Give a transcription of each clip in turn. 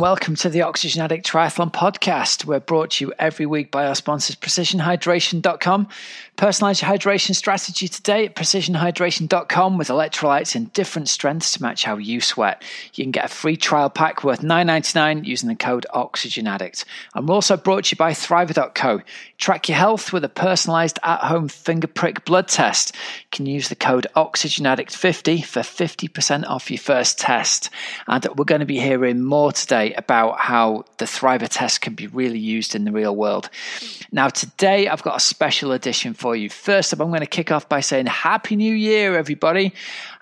welcome to the Oxygen Addict Triathlon Podcast. We're brought to you every week by our sponsors, precisionhydration.com. Personalize your hydration strategy today at precisionhydration.com with electrolytes in different strengths to match how you sweat. You can get a free trial pack worth $9.99 using the code OxygenAddict. And we're also brought to you by Thriva.co. Track your health with a personalized at home finger prick blood test. You can use the code OxygenAddict50 for 50% off your first test. And we're going to be hearing more today about how the Thriva test can be really used in the real world. Now, today I've got a special edition for you. First up, I'm going to kick off by saying Happy New Year, everybody.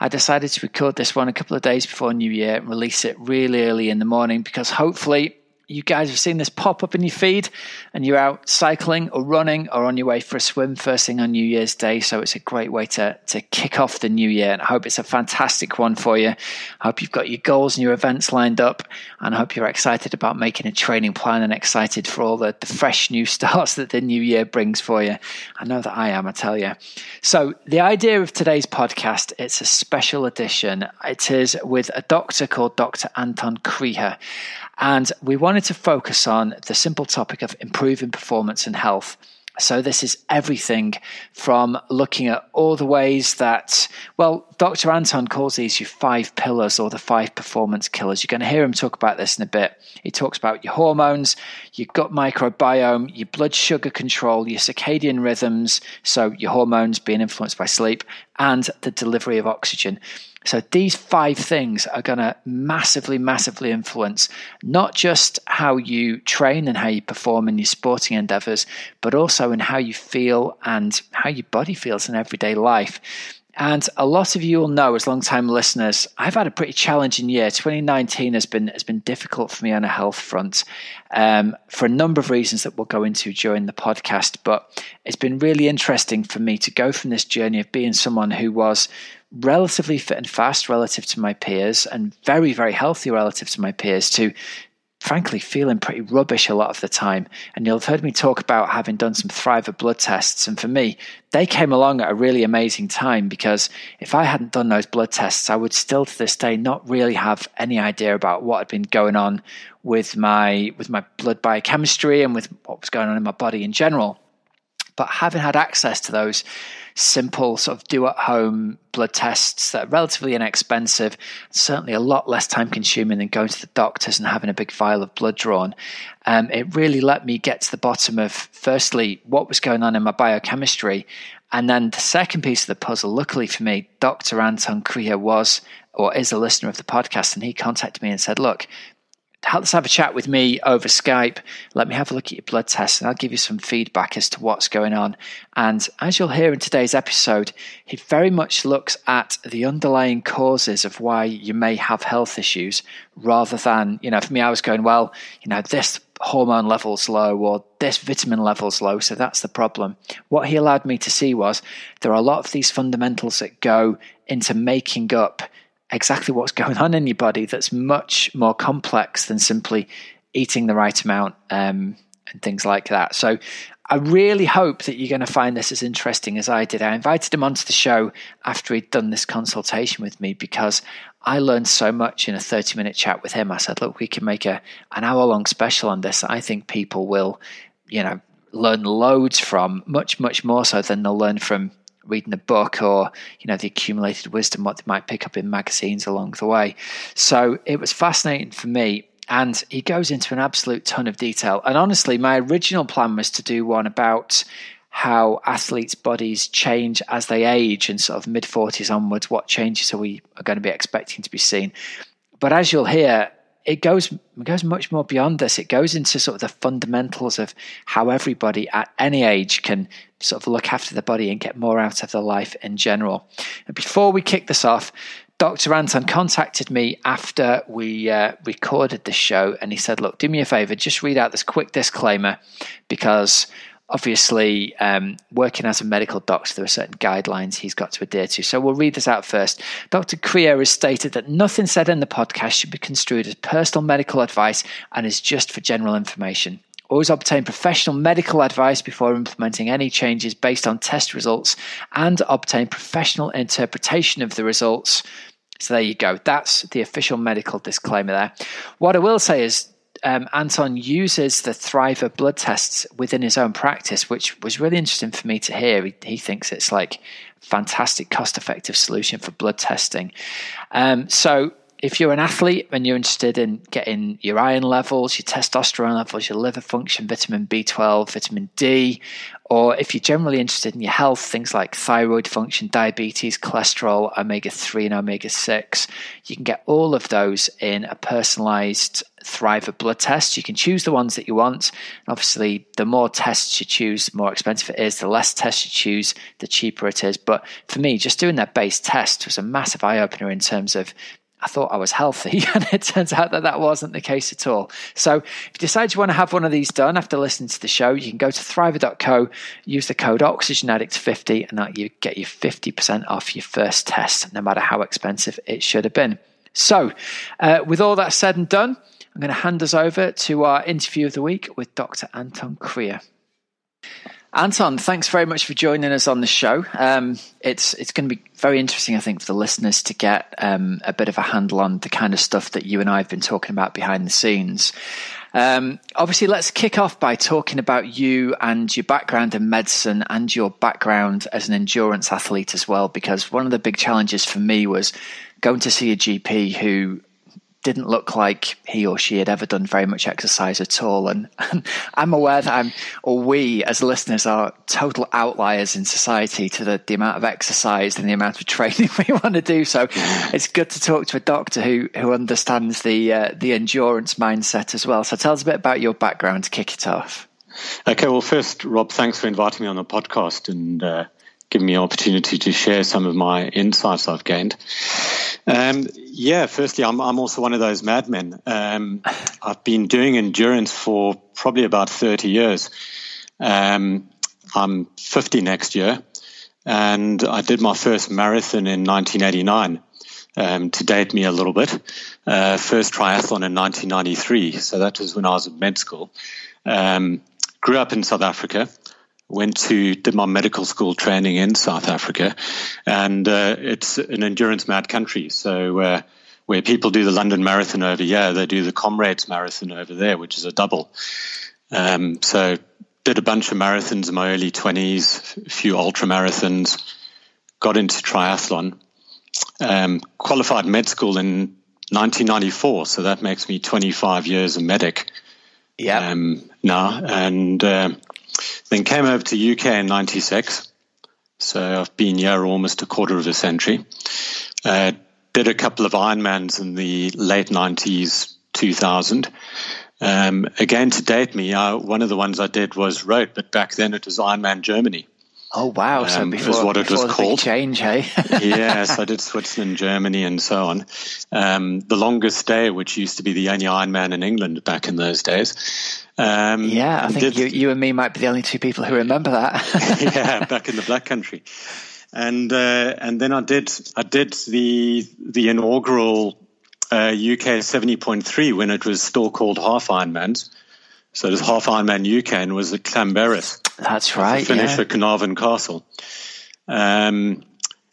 I decided to record this one a couple of days before New Year and release it really early in the morning because hopefully you guys have seen this pop up in your feed and you're out cycling or running or on your way for a swim first thing on New Year's Day. So it's a great way to, to kick off the new year. And I hope it's a fantastic one for you. I hope you've got your goals and your events lined up. And I hope you're excited about making a training plan and excited for all the, the fresh new starts that the new year brings for you. I know that I am, I tell you. So the idea of today's podcast, it's a special edition. It is with a doctor called Dr. Anton Krige. And we wanted to focus on the simple topic of improving performance and health. So, this is everything from looking at all the ways that, well, Dr. Anton calls these your five pillars or the five performance killers. You're going to hear him talk about this in a bit. He talks about your hormones, your gut microbiome, your blood sugar control, your circadian rhythms, so your hormones being influenced by sleep, and the delivery of oxygen. So these five things are going to massively, massively influence not just how you train and how you perform in your sporting endeavors, but also in how you feel and how your body feels in everyday life. And a lot of you will know, as long-time listeners, I've had a pretty challenging year. 2019 has been has been difficult for me on a health front, um, for a number of reasons that we'll go into during the podcast. But it's been really interesting for me to go from this journey of being someone who was relatively fit and fast relative to my peers and very, very healthy relative to my peers to frankly feeling pretty rubbish a lot of the time. And you'll have heard me talk about having done some Thriva blood tests. And for me, they came along at a really amazing time because if I hadn't done those blood tests, I would still to this day not really have any idea about what had been going on with my with my blood biochemistry and with what was going on in my body in general. But having had access to those simple sort of do at home blood tests that are relatively inexpensive, certainly a lot less time consuming than going to the doctors and having a big vial of blood drawn. Um, it really let me get to the bottom of, firstly, what was going on in my biochemistry. And then the second piece of the puzzle, luckily for me, Dr. Anton Krige was or is a listener of the podcast, and he contacted me and said, Look, let's have a chat with me over Skype. Let me have a look at your blood tests and I'll give you some feedback as to what's going on. And as you'll hear in today's episode, he very much looks at the underlying causes of why you may have health issues rather than, you know, for me, I was going, well, you know, this hormone level's low or this vitamin level's low, so that's the problem. What he allowed me to see was there are a lot of these fundamentals that go into making up exactly what's going on in your body that's much more complex than simply eating the right amount um, and things like that. So I really hope that you're going to find this as interesting as I did. I invited him onto the show after he'd done this consultation with me because I learned so much in a 30 minute chat with him. I said, look, we can make a an hour long special on this. I think people will, you know, learn loads from, much, much more so than they'll learn from reading a book or you know the accumulated wisdom what they might pick up in magazines along the way. So it was fascinating for me. And he goes into an absolute ton of detail. And honestly my original plan was to do one about how athletes bodies change as they age and sort of mid 40s onwards what changes are we are going to be expecting to be seen. But as you'll hear it goes it goes much more beyond this. It goes into sort of the fundamentals of how everybody at any age can sort of look after the body and get more out of their life in general. And before we kick this off, Dr. Anton contacted me after we uh, recorded the show and he said, Look, do me a favor, just read out this quick disclaimer because obviously, um, working as a medical doctor, there are certain guidelines he's got to adhere to. So we'll read this out first. Dr. Krige has stated that nothing said in the podcast should be construed as personal medical advice and is just for general information. Always obtain professional medical advice before implementing any changes based on test results and obtain professional interpretation of the results So there you go. That's the official medical disclaimer there. What I will say is um, Anton uses the Thriva blood tests within his own practice, which was really interesting for me to hear. He, he thinks it's like fantastic, cost effective solution for blood testing. Um, so if you're an athlete and you're interested in getting your iron levels, your testosterone levels, your liver function, vitamin B12, vitamin D, or if you're generally interested in your health, things like thyroid function, diabetes, cholesterol, omega 3 and omega 6, you can get all of those in a personalized Thriva blood test. You can choose the ones that you want. Obviously, the more tests you choose, the more expensive it is. The less tests you choose, the cheaper it is. But for me, just doing that base test was a massive eye opener in terms of I thought I was healthy, and it turns out that that wasn't the case at all. So, if you decide you want to have one of these done after listening to the show, you can go to thriva.co, use the code OxygenAddict50, and that you get you 50% off your first test, no matter how expensive it should have been. So, uh, with all that said and done, I'm going to hand us over to our interview of the week with Dr. Anton Krige. Anton, thanks very much for joining us on the show. Um, it's it's going to be very interesting, I think, for the listeners to get um, a bit of a handle on the kind of stuff that you and I have been talking about behind the scenes. Um, obviously, let's kick off by talking about you and your background in medicine and your background as an endurance athlete as well. Because one of the big challenges for me was going to see a GP who didn't look like he or she had ever done very much exercise at all. And, and, I'm aware that I'm, or we as listeners are total outliers in society to the, the amount of exercise and the amount of training we want to do. So it's good to talk to a doctor who, who understands the, uh, the endurance mindset as well. So tell us a bit about your background to kick it off. Okay. Well, first, Rob, thanks for inviting me on the podcast and, uh, giving me an opportunity to share some of my insights I've gained. Um, yeah, firstly, I'm, I'm also one of those madmen. Um, I've been doing endurance for probably about 30 years. Um, I'm 50 next year, and I did my first marathon in 1989. Um, to date me a little bit, uh, first triathlon in 1993. So that was when I was at med school. Um, grew up in South Africa went to did my medical school training in South Africa, and uh, it's an endurance mad country. So uh, where people do the London Marathon over here, they do the Comrades Marathon over there, which is a double. Um, so did a bunch of marathons in my early twenties, a few ultra marathons, got into triathlon, um, qualified med school in 1994. So that makes me 25 years a medic. Yeah. Um, now and. Uh, then came over to UK in 96. So I've been here almost a quarter of a century. Uh, did a couple of Ironmans in the late 90s, 2000. Um, again, to date me, uh, one of the ones I did was Roth, but back then it was Ironman Germany. Oh wow! So um, before, what it was called. change, hey? yes, I did Switzerland, Germany, and so on. Um, the longest day, which used to be the only Ironman in England back in those days. Um, yeah, I think did, you, you and me might be the only two people who remember that. yeah, back in the Black Country, and uh, and then I did I did the the inaugural uh, UK seventy point three when it was still called half Ironmans. So it was half Ironman UK and was at Llanberis. That's right. Finish yeah. at Carnarvon Castle, um,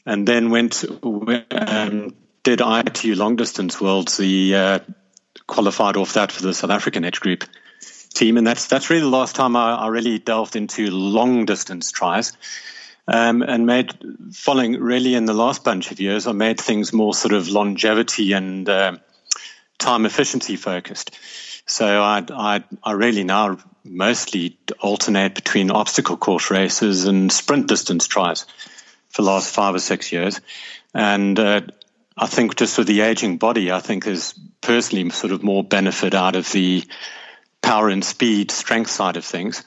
and then went um, did ITU long distance worlds. The uh, qualified off that for the South African age group team, and that's that's really the last time I, I really delved into long distance tries. Um, and made following really in the last bunch of years, I made things more sort of longevity and uh, time efficiency focused. So I, I, I really now mostly alternate between obstacle course races and sprint distance tries for the last five or six years, and uh, I think just with the aging body, I think there's personally sort of more benefit out of the power and speed, strength side of things,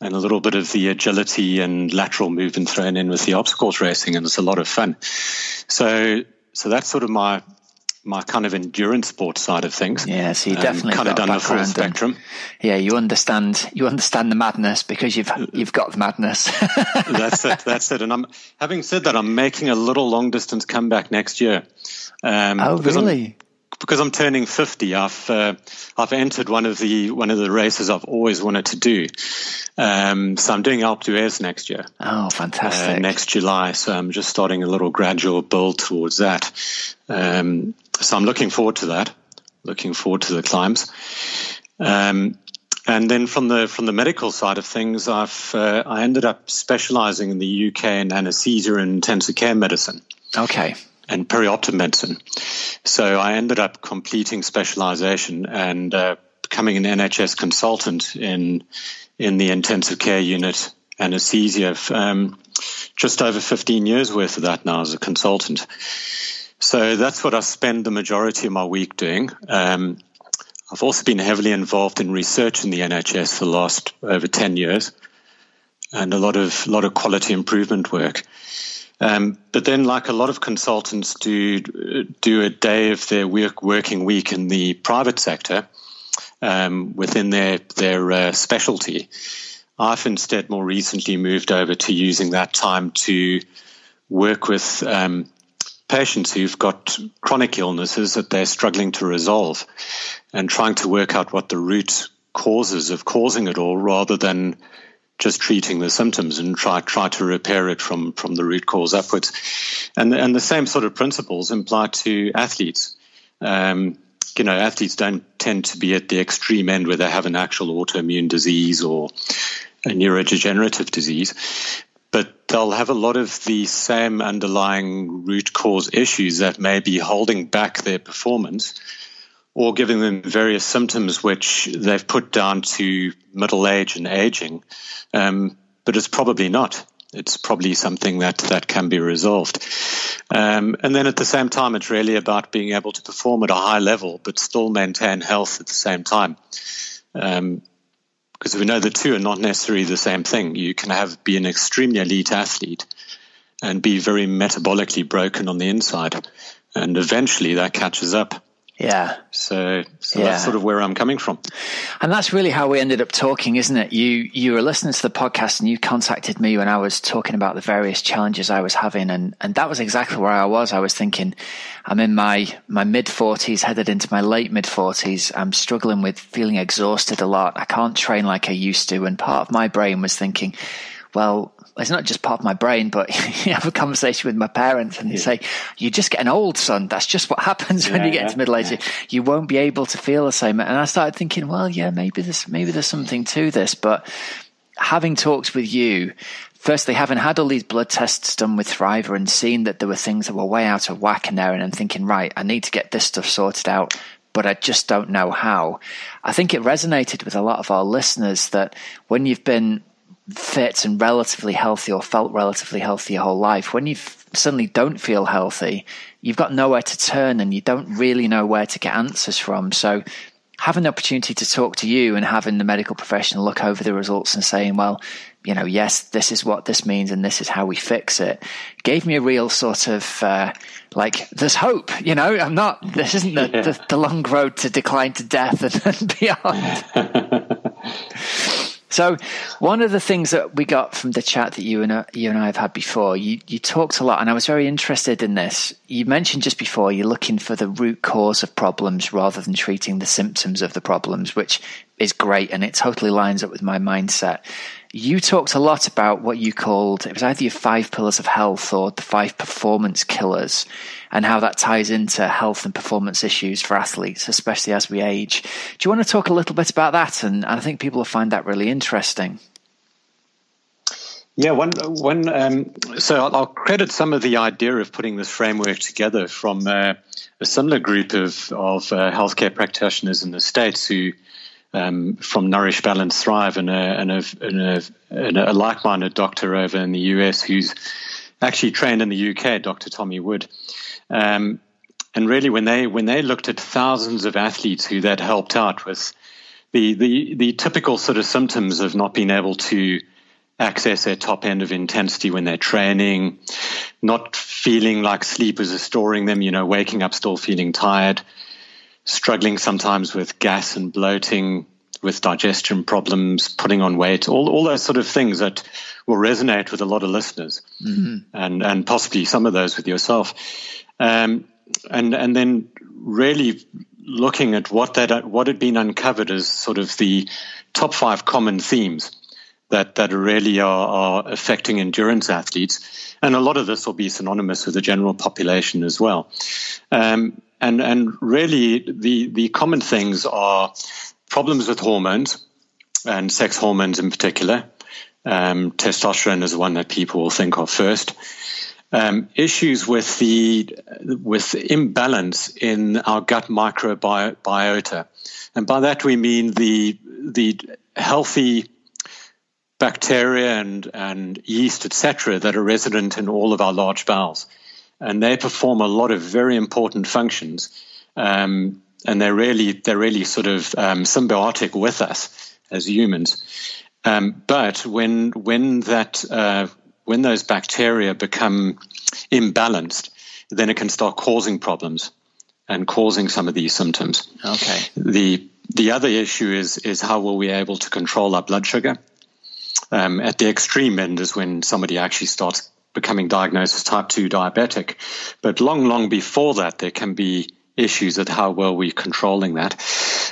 and a little bit of the agility and lateral movement thrown in with the obstacles racing, and it's a lot of fun. So, so that's sort of my my kind of endurance sport side of things. Yeah, so you um, definitely kind of done the full spectrum. yeah, you understand you understand the madness because you've you've got the madness. that's it. That's it. And I'm having said that, I'm making a little long distance comeback next year. Um, oh, really? because I'm turning 50, I've uh, I've entered one of the one of the races I've always wanted to do. Um, so I'm doing Alpe d'Huez next year. Oh, fantastic! Uh, next July. So I'm just starting a little gradual build towards that. Um, so I'm looking forward to that. Looking forward to the climbs. Um, and then from the from the medical side of things, I've uh, I ended up specialising in the UK in anaesthesia and intensive care medicine. Okay and perioperative medicine. So I ended up completing specialization and uh, becoming an NHS consultant in in the intensive care unit anesthesia. Um, just over 15 years worth of that now as a consultant. So that's what I spend the majority of my week doing. Um, I've also been heavily involved in research in the NHS for the last over 10 years and a lot of lot of quality improvement work. Um, but then, like a lot of consultants do, do a day of their work, working week in the private sector um, within their their uh, specialty. I've instead more recently moved over to using that time to work with um, patients who've got chronic illnesses that they're struggling to resolve, and trying to work out what the root causes of causing it all, rather than just treating the symptoms and try try to repair it from from the root cause upwards. And and the same sort of principles apply to athletes. Um, you know, athletes don't tend to be at the extreme end where they have an actual autoimmune disease or a neurodegenerative disease, they'll have a lot of the same underlying root cause issues that may be holding back their performance or giving them various symptoms which they've put down to middle age and aging, um, but it's probably not. It's probably something that, that can be resolved. Um, and then at the same time, it's really about being able to perform at a high level, but still maintain health at the same time. Um, because we know the two are not necessarily the same thing. You can have be an extremely elite athlete and be very metabolically broken on the inside, and eventually that catches up. Yeah. So, so yeah. that's sort of where I'm coming from. And that's really how we ended up talking, isn't it? You you were listening to the podcast and you contacted me when I was talking about the various challenges I was having and and that was exactly where I was. I was thinking I'm in my my mid 40s headed into my late mid 40s. I'm struggling with feeling exhausted a lot. I can't train like I used to and part of my brain was thinking well, it's not just part of my brain, but you have a conversation with my parents and they yeah. say, you're just getting old, son. That's just what happens yeah, when you get into middle age. Yeah. You won't be able to feel the same. And I started thinking, well, yeah, maybe there's, maybe there's something to this, but having talked with you, firstly, having had all these blood tests done with Thriva and seeing that there were things that were way out of whack in there and I'm thinking, right, I need to get this stuff sorted out but I just don't know how. I think it resonated with a lot of our listeners that when you've been fit and relatively healthy or felt relatively healthy your whole life, when you suddenly don't feel healthy, you've got nowhere to turn and you don't really know where to get answers from. So having the opportunity to talk to you and having the medical professional look over the results and saying, well, you know, yes, this is what this means and this is how we fix it, gave me a real sort of uh, like, there's hope. You know, I'm not. This isn't the, yeah. the, the long road to decline to death and, and beyond. So, one of the things that we got from the chat that you and uh, you and I have had before, you you talked a lot, and I was very interested in this. You mentioned just before you're looking for the root cause of problems rather than treating the symptoms of the problems, which is great, and it totally lines up with my mindset. You talked a lot about what you called it was either your five pillars of health or the five performance killers and how that ties into health and performance issues for athletes, especially as we age. Do you want to talk a little bit about that? And I think people will find that really interesting. Yeah, one, one, um, so I'll credit some of the idea of putting this framework together from uh, a similar group of, of uh, healthcare practitioners in the States who, um, from Nourish, Balance, Thrive, and a, and a, and a, and a like-minded doctor over in the US who's actually trained in the UK, Dr. Tommy Wood. Um, and really, when they when they looked at thousands of athletes who they'd helped out with the the the typical sort of symptoms of not being able to access their top end of intensity when they're training, not feeling like sleep is restoring them, you know, waking up still feeling tired, struggling sometimes with gas and bloating, with digestion problems, putting on weight, all, all those sort of things that will resonate with a lot of listeners, mm-hmm. and, and possibly some of those with yourself. Um, and and then really looking at what that what had been uncovered as sort of the top five common themes that that really are, are affecting endurance athletes, and a lot of this will be synonymous with the general population as well. Um, and and really, the the common things are problems with hormones and sex hormones in particular. Um, testosterone is one that people will think of first. Um, issues with the with imbalance in our gut microbiota, and by that we mean the the healthy bacteria and, and yeast, etc., that are resident in all of our large bowels. And they perform a lot of very important functions. Um, and they're really, they're really sort of um, symbiotic with us as humans. Um, but when, when, that, uh, when those bacteria become imbalanced, then it can start causing problems and causing some of these symptoms. Okay. The the other issue is is how will we be able to control our blood sugar? Um, at the extreme end is when somebody actually starts becoming diagnosed as type 2 diabetic. But long, long before that, there can be issues at how well we're controlling that.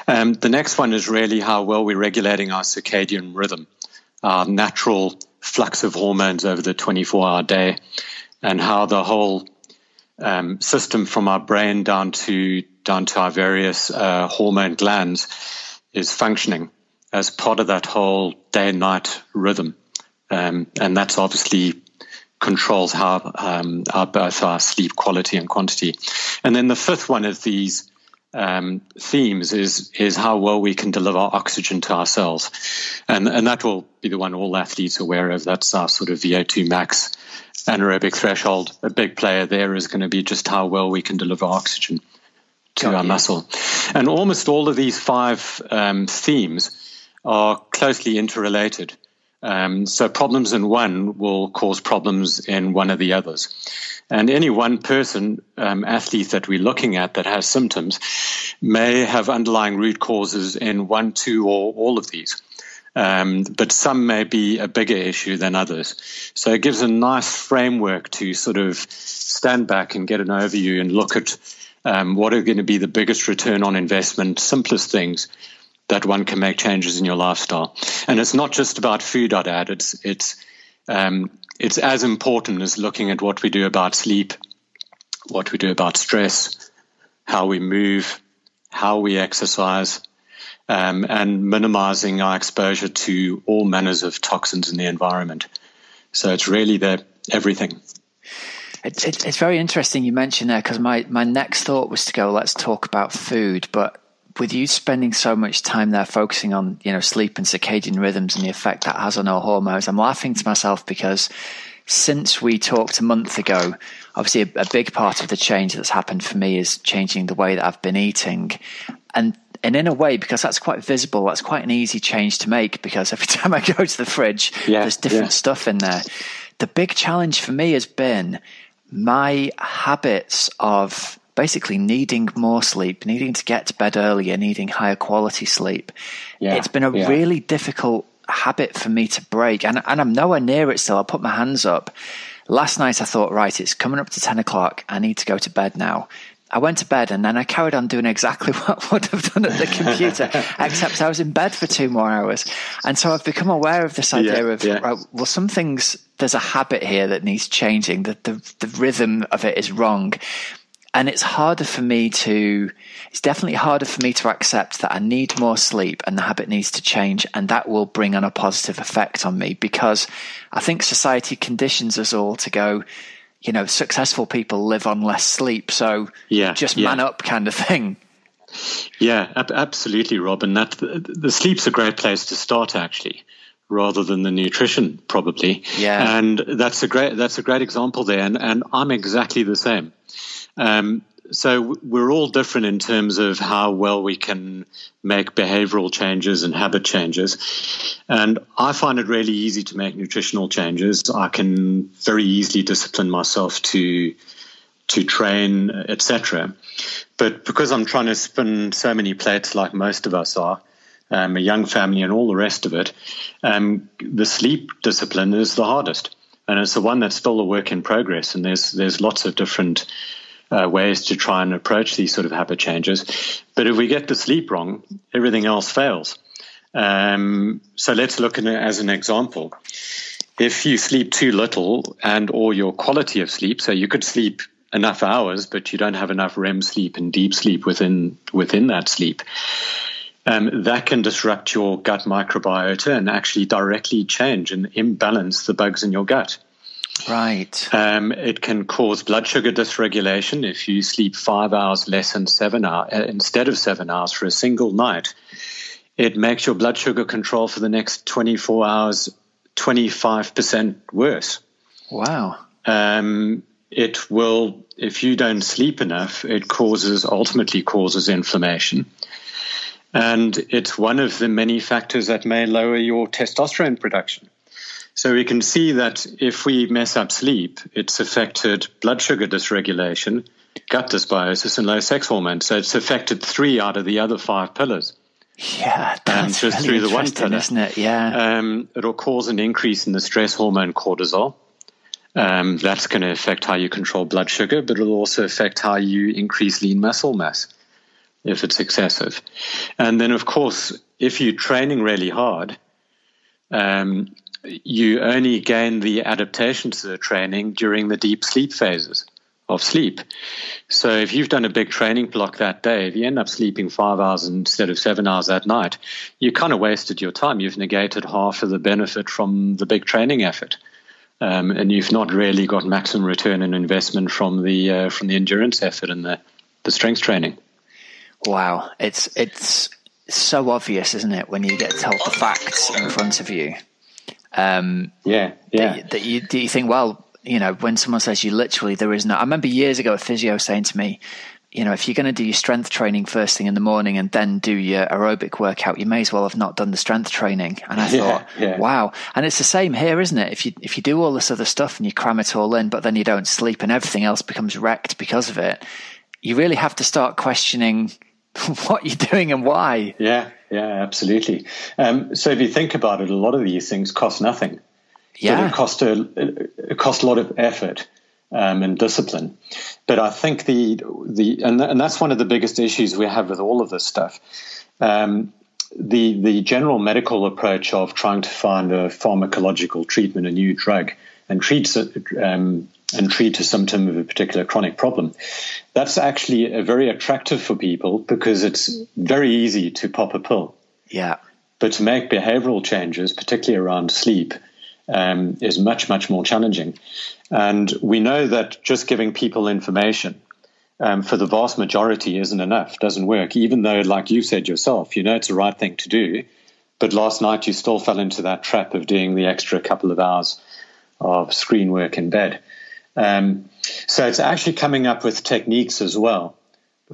Um, the next one is really how well we're regulating our circadian rhythm, our natural flux of hormones over the 24 hour day, and how the whole um, system from our brain down to down to our various uh, hormone glands is functioning as part of that whole day and night rhythm. Um, and that's obviously controls how um, our both our sleep quality and quantity. And then the fifth one of these um, themes is is how well we can deliver oxygen to our cells, and and that will be the one all athletes are aware of. That's our sort of VO2 max anaerobic threshold. A big player there is going to be just how well we can deliver oxygen to our muscle, and almost all of these five um, themes are closely interrelated. Um, so problems in one will cause problems in one of the others. And any one person, um, athlete that we're looking at that has symptoms, may have underlying root causes in one, two, or all of these. Um, but some may be a bigger issue than others. So it gives a nice framework to sort of stand back and get an overview and look at um, what are going to be the biggest return on investment, simplest things that one can make changes in your lifestyle. And it's not just about food, I'd add. It's it's um, it's as important as looking at what we do about sleep, what we do about stress, how we move, how we exercise, um, and minimizing our exposure to all manners of toxins in the environment. So it's really the everything. It, it, it's very interesting you mentioned there because my, my next thought was to go, let's talk about food. But with you spending so much time there focusing on you know sleep and circadian rhythms and the effect that has on our hormones, I'm laughing to myself because since we talked a month ago, obviously a, a big part of the change that's happened for me is changing the way that I've been eating, and and in a way, because that's quite visible, that's quite an easy change to make because every time I go to the fridge, yeah, there's different yeah. stuff in there. The big challenge for me has been my habits of basically needing more sleep, needing to get to bed earlier, needing higher quality sleep. Yeah, it's been a yeah. really difficult habit for me to break, and, and I'm nowhere near it still. I'll put my hands up. Last night I thought, right, it's coming up to 10 o'clock. I need to go to bed now. I went to bed and then I carried on doing exactly what I would have done at the computer, except I was in bed for two more hours. And so I've become aware of this idea yeah, of, yeah. Right, well, some things, there's a habit here that needs changing, that the, the rhythm of it is wrong and it's harder for me to it's definitely harder for me to accept that I need more sleep and the habit needs to change and that will bring on a positive effect on me because I think society conditions us all to go you know successful people live on less sleep. So yeah just yeah. man up kind of thing. Yeah ab- absolutely Robin. That the sleep's a great place to start actually rather than the nutrition probably. Yeah. And that's a great that's a great example there and, and I'm exactly the same um, so we're all different in terms of how well we can make behavioral changes and habit changes. And I find it really easy to make nutritional changes. I can very easily discipline myself to to train, etc. But because I'm trying to spin so many plates like most of us are, um, a young family and all the rest of it, um, the sleep discipline is the hardest. And it's the one that's still a work in progress. And there's there's lots of different uh, ways to try and approach these sort of habit changes. But if we get the sleep wrong, everything else fails. Um, so let's look at it as an example. If you sleep too little and or your quality of sleep, so you could sleep enough hours, but you don't have enough REM sleep and deep sleep within within that sleep. Um, that can disrupt your gut microbiota and actually directly change and imbalance the bugs in your gut. Right. Um, it can cause blood sugar dysregulation if you sleep five hours less than seven hours uh, instead of seven hours for a single night. It makes your blood sugar control for the next 24 hours 25% worse. Wow. Um, it will, if you don't sleep enough, it causes, ultimately causes inflammation. And it's one of the many factors that may lower your testosterone production. So we can see that if we mess up sleep, it's affected blood sugar dysregulation, gut dysbiosis, and low sex hormones. So it's affected three out of the other five pillars. Yeah, that's um, just really through the one pillar, isn't it? Yeah, um, it'll cause an increase in the stress hormone cortisol. Um, that's going to affect how you control blood sugar, but it'll also affect how you increase lean muscle mass if it's excessive. And then, of course, if you're training really hard, um, you only gain the adaptation to the training during the deep sleep phases of sleep. So if you've done a big training block that day, if you end up sleeping five hours instead of seven hours that night, you kind of wasted your time. You've negated half of the benefit from the big training effort. Um, and you've not really got maximum return on investment from the uh, from the endurance effort and the, the strength training. Wow, it's it's so obvious, isn't it, when you get told the facts in front of you? Um, yeah, yeah. That, that you, that you think, well, you know, when someone says you literally, there is no. I remember years ago a physio saying to me, you know, if you're going to do your strength training first thing in the morning and then do your aerobic workout, you may as well have not done the strength training. And I thought, yeah. wow. And it's the same here, isn't it? If you if you do all this other stuff and you cram it all in, but then you don't sleep and everything else becomes wrecked because of it, you really have to start questioning what you're doing and why. Yeah, yeah, absolutely. Um, so if you think about it, a lot of these things cost nothing. Yeah, it cost a it cost a lot of effort um, and discipline. But I think the the and, and that's one of the biggest issues we have with all of this stuff. Um, the the general medical approach of trying to find a pharmacological treatment, a new drug, and treat um, and treat a symptom of a particular chronic problem. That's actually a very attractive for people because it's very easy to pop a pill. Yeah. But to make behavioral changes, particularly around sleep, um, is much, much more challenging. And we know that just giving people information um, for the vast majority isn't enough, doesn't work, even though, like you said yourself, you know it's the right thing to do. But last night you still fell into that trap of doing the extra couple of hours of screen work in bed. Um, so it's actually coming up with techniques as well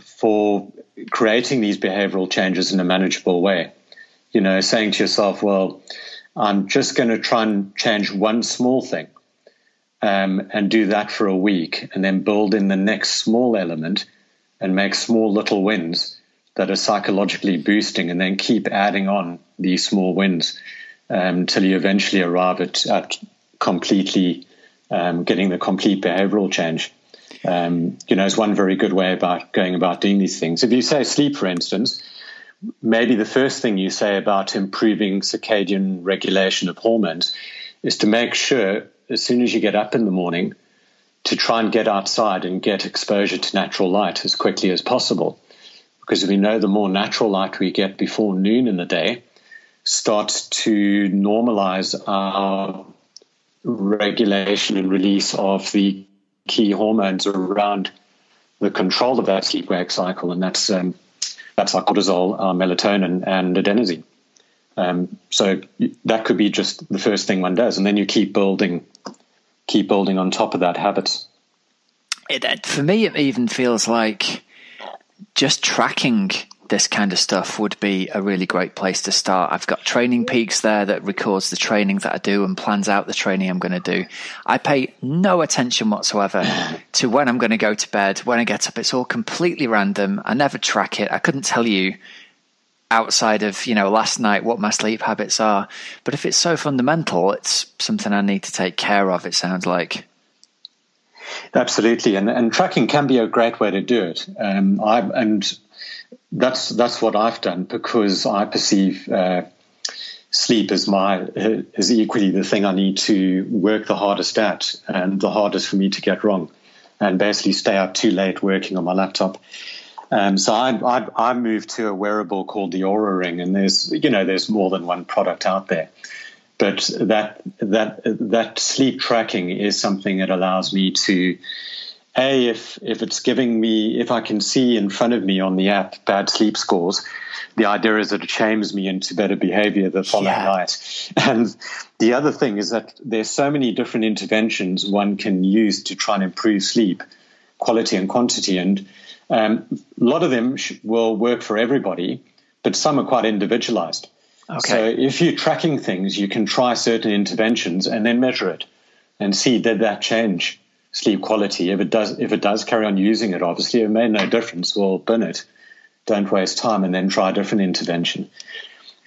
for creating these behavioral changes in a manageable way. You know, saying to yourself, well, I'm just going to try and change one small thing um, and do that for a week and then build in the next small element and make small little wins that are psychologically boosting and then keep adding on these small wins until um, you eventually arrive at, at completely um, getting the complete behavioral change. Um, you know, is one very good way about going about doing these things. If you say sleep, for instance, maybe the first thing you say about improving circadian regulation of hormones is to make sure as soon as you get up in the morning to try and get outside and get exposure to natural light as quickly as possible. Because we know the more natural light we get before noon in the day starts to normalize our regulation and release of the key hormones around the control of that sleep wake cycle, and that's um, that's our cortisol, our melatonin, and adenosine. Um, so that could be just the first thing one does, and then you keep building, keep building on top of that habit. It, for me, it even feels like just tracking this kind of stuff would be a really great place to start. I've got Training Peaks there that records the training that I do and plans out the training I'm going to do. I pay no attention whatsoever to when I'm going to go to bed, when I get up. It's all completely random. I never track it. I couldn't tell you outside of, you know, last night what my sleep habits are. But if it's so fundamental, it's something I need to take care of, it sounds like. Absolutely, and and tracking can be a great way to do it. Um, I and that's that's what I've done because I perceive uh, sleep as my is equally the thing I need to work the hardest at and the hardest for me to get wrong, and basically stay up too late working on my laptop. Um, so I, I, I moved to a wearable called the Oura Ring, and there's you know there's more than one product out there, but that that that sleep tracking is something that allows me to a if if it's giving me if I can see in front of me on the app bad sleep scores, the idea is that it shames me into better behavior the following yeah. night. And the other thing is that there's so many different interventions one can use to try and improve sleep quality and quantity and um, a lot of them will work for everybody, but some are quite individualized. Okay. So if you're tracking things, you can try certain interventions and then measure it and see did that change sleep quality. If it does, if it does carry on using it, obviously it made no difference. Well, bin it. Don't waste time and then try a different intervention.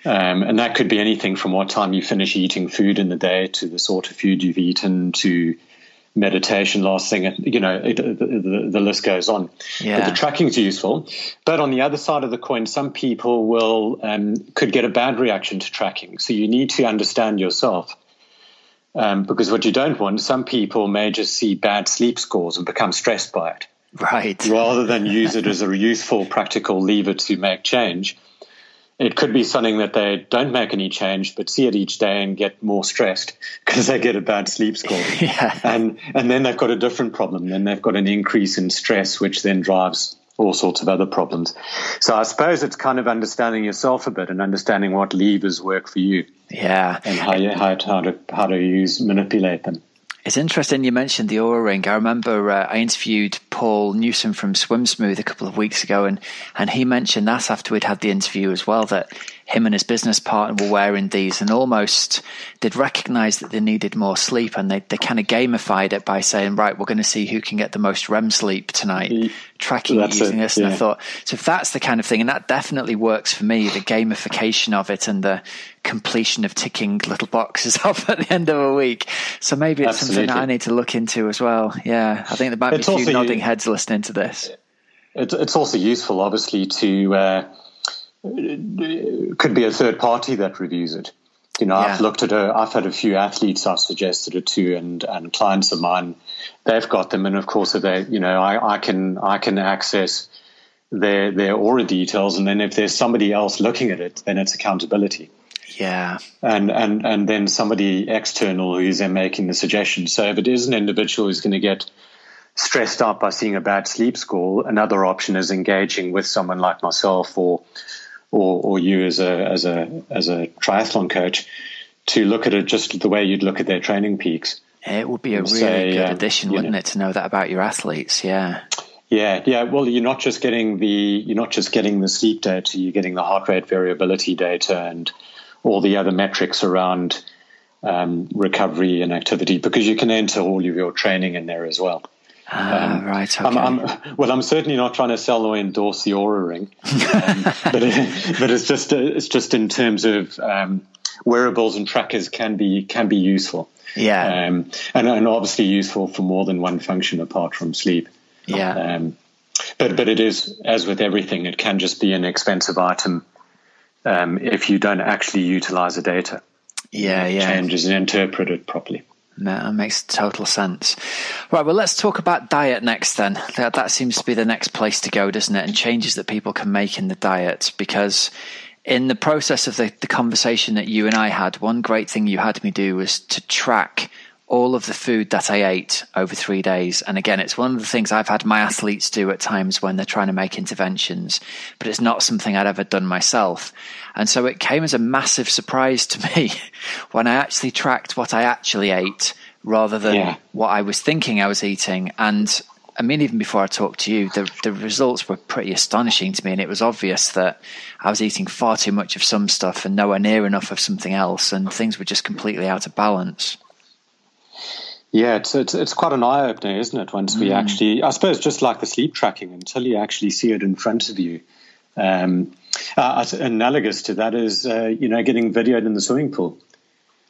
Um, and that could be anything from what time you finish eating food in the day to the sort of food you've eaten to meditation last thing you know it, the, the, the, list goes on yeah. but the tracking is useful but on the other side of the coin some people will um, could get a bad reaction to tracking so you need to understand yourself um, because what you don't want some people may just see bad sleep scores and become stressed by it right rather than use it as a useful practical lever to make change it could be something that they don't make any change, but see it each day and get more stressed because they get a bad sleep score. yeah. And and then they've got a different problem. Then they've got an increase in stress, which then drives all sorts of other problems. So I suppose it's kind of understanding yourself a bit and understanding what levers work for you. Yeah. And how you, how, how to how to use manipulate them. It's interesting you mentioned the Oura Ring. I remember uh, I interviewed Paul Newsome from Swim Smooth a couple of weeks ago, and, and he mentioned that after we'd had the interview as well, that him and his business partner were wearing these and almost they'd recognized that they needed more sleep and they, they kind of gamified it by saying, right, we're going to see who can get the most REM sleep tonight, tracking that's using it, this. And I thought, so if that's the kind of thing, and that definitely works for me, the gamification of it and the completion of ticking little boxes off at the end of a week. So maybe it's Absolutely. something I need to look into as well. Yeah. I think there might be it's a few nodding heads listening to this. It's, it's also useful, obviously, to, uh, could be a third party that reviews it. You know, yeah. I've looked at a, I've had a few athletes I've suggested it to, and and clients of mine, they've got them, and of course, if they, you know, I, I can I can access their their Oura details, and then if there's somebody else looking at it, then it's accountability. Yeah, and and and then somebody external who's then making the suggestion. So if it is an individual who's going to get stressed out by seeing a bad sleep score, another option is engaging with someone like myself or or, or you as a as a as a triathlon coach to look at it just the way you'd look at their training peaks. It would be a really say, good um, addition, wouldn't know, it, to know that about your athletes? Yeah. Yeah, yeah. Well, you're not just getting the you're not just getting the sleep data. You're getting the heart rate variability data and all the other metrics around um, recovery and activity because you can enter all of your training in there as well. Um, right. Okay. I'm, I'm, well, I'm certainly not trying to sell or endorse the Oura Ring, um, but it, but it's just it's just in terms of um, wearables and trackers can be can be useful. Yeah, um, and and obviously useful for more than one function apart from sleep. Yeah. Um, but but it is as with everything, it can just be an expensive item um, if you don't actually utilize the data. Yeah, yeah. Changes and interpret it properly. That makes total sense. Right, well, let's talk about diet next then. That, that seems to be the next place to go, doesn't it? And changes that people can make in the diet. Because in the process of the, the conversation that you and I had, one great thing you had me do was to track all of the food that I ate over three days. And again, it's one of the things I've had my athletes do at times when they're trying to make interventions, but it's not something I'd ever done myself. And so it came as a massive surprise to me when I actually tracked what I actually ate rather than yeah. what I was thinking I was eating. And I mean, even before I talked to you, the, the results were pretty astonishing to me. And it was obvious that I was eating far too much of some stuff and nowhere near enough of something else. And things were just completely out of balance. Yeah, it's, it's, it's quite an eye opener, isn't it? Once mm. we actually, I suppose, just like the sleep tracking, until you actually see it in front of you. Um, uh, analogous to that is, uh, you know, getting videoed in the swimming pool.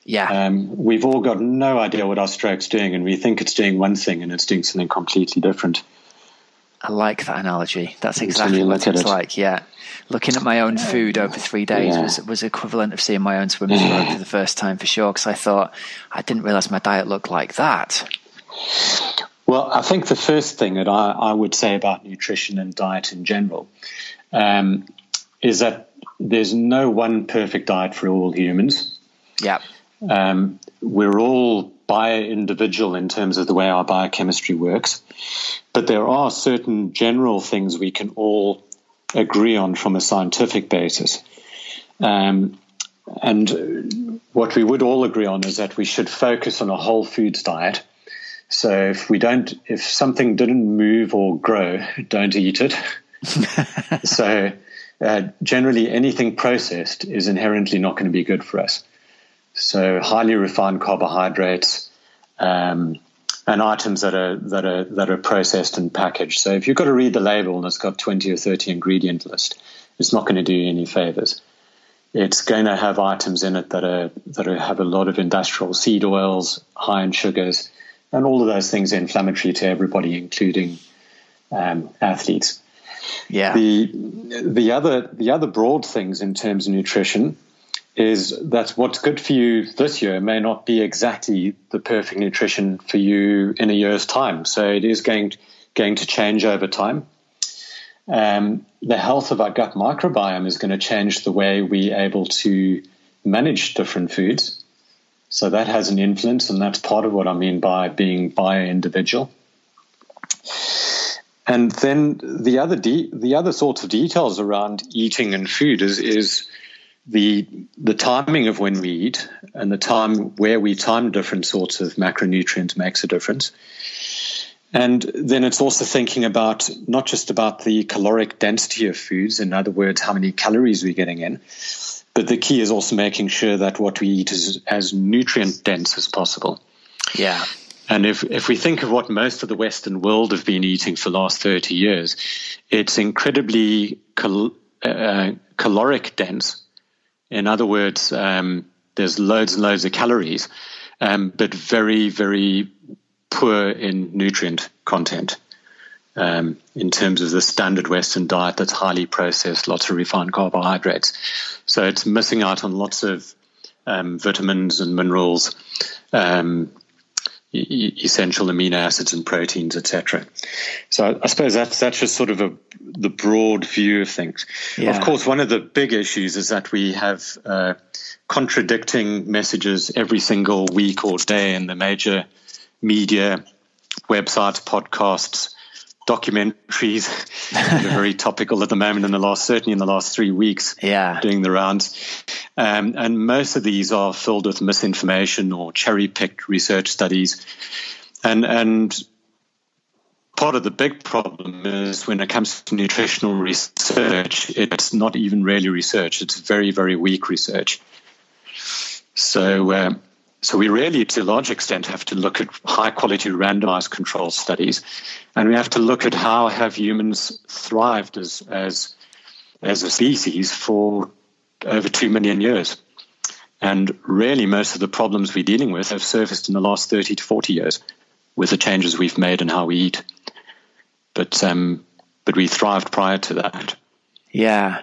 Yeah. Um, we've all got no idea what our stroke's doing, and we think it's doing one thing and it's doing something completely different. I like that analogy. That's exactly what it's it. like. Yeah. Looking at my own food over three days yeah. was was equivalent of seeing my own swimming pool for the first time for sure. Because I thought I didn't realize my diet looked like that. Well, I think the first thing that I, I would say about nutrition and diet in general um, is that there's no one perfect diet for all humans. Yeah. Um, we're all bio-individual in terms of the way our biochemistry works, but there are certain general things we can all agree on from a scientific basis. Um, and what we would all agree on is that we should focus on a whole foods diet. So if we don't, if something didn't move or grow, don't eat it. so uh, generally, anything processed is inherently not going to be good for us. So highly refined carbohydrates um, and items that are that are that are processed and packaged. So if you've got to read the label and it's got twenty or thirty ingredient list, it's not going to do you any favors. It's going to have items in it that are that are, have a lot of industrial seed oils, high in sugars, and all of those things are inflammatory to everybody, including um, athletes. Yeah. The the other the other broad things in terms of nutrition is that what's good for you this year may not be exactly the perfect nutrition for you in a year's time. So it is going to, going to change over time. Um, the health of our gut microbiome is going to change the way we're able to manage different foods. So that has an influence, and that's part of what I mean by being bio individual. And then the other de- the other sorts of details around eating and food is is the the timing of when we eat and the time where we time different sorts of macronutrients makes a difference. And then it's also thinking about not just about the caloric density of foods, in other words, how many calories we're getting in, but the key is also making sure that what we eat is as nutrient dense as possible. Yeah. And if, if we think of what most of the Western world have been eating for the last 30 years, it's incredibly cal- uh, caloric dense in other words, um, there's loads and loads of calories, um, but very, very poor in nutrient content. Um, in terms of the standard Western diet that's highly processed, lots of refined carbohydrates. So it's missing out on lots of um, vitamins and minerals, um, essential amino acids and proteins, etc. So I suppose that's that's just sort of a the broad view of things. Yeah. Of course, one of the big issues is that we have uh, contradicting messages every single week or day in the major media, websites, podcasts, documentaries. They're very topical at the moment in the last, certainly in the last three weeks. Yeah, doing the rounds. Um, and most of these are filled with misinformation or cherry picked research studies. And, and part of the big problem is when it comes to nutritional research, it's not even really research, it's very, very weak research. So, uh, so we really, to a large extent, have to look at high quality randomized control studies, and we have to look at how have humans thrived as as as a species for over 2 million years. And really, most of the problems we're dealing with have surfaced in the last 30 to 40 years with the changes we've made in how we eat. But, um, but we thrived prior to that. Yeah.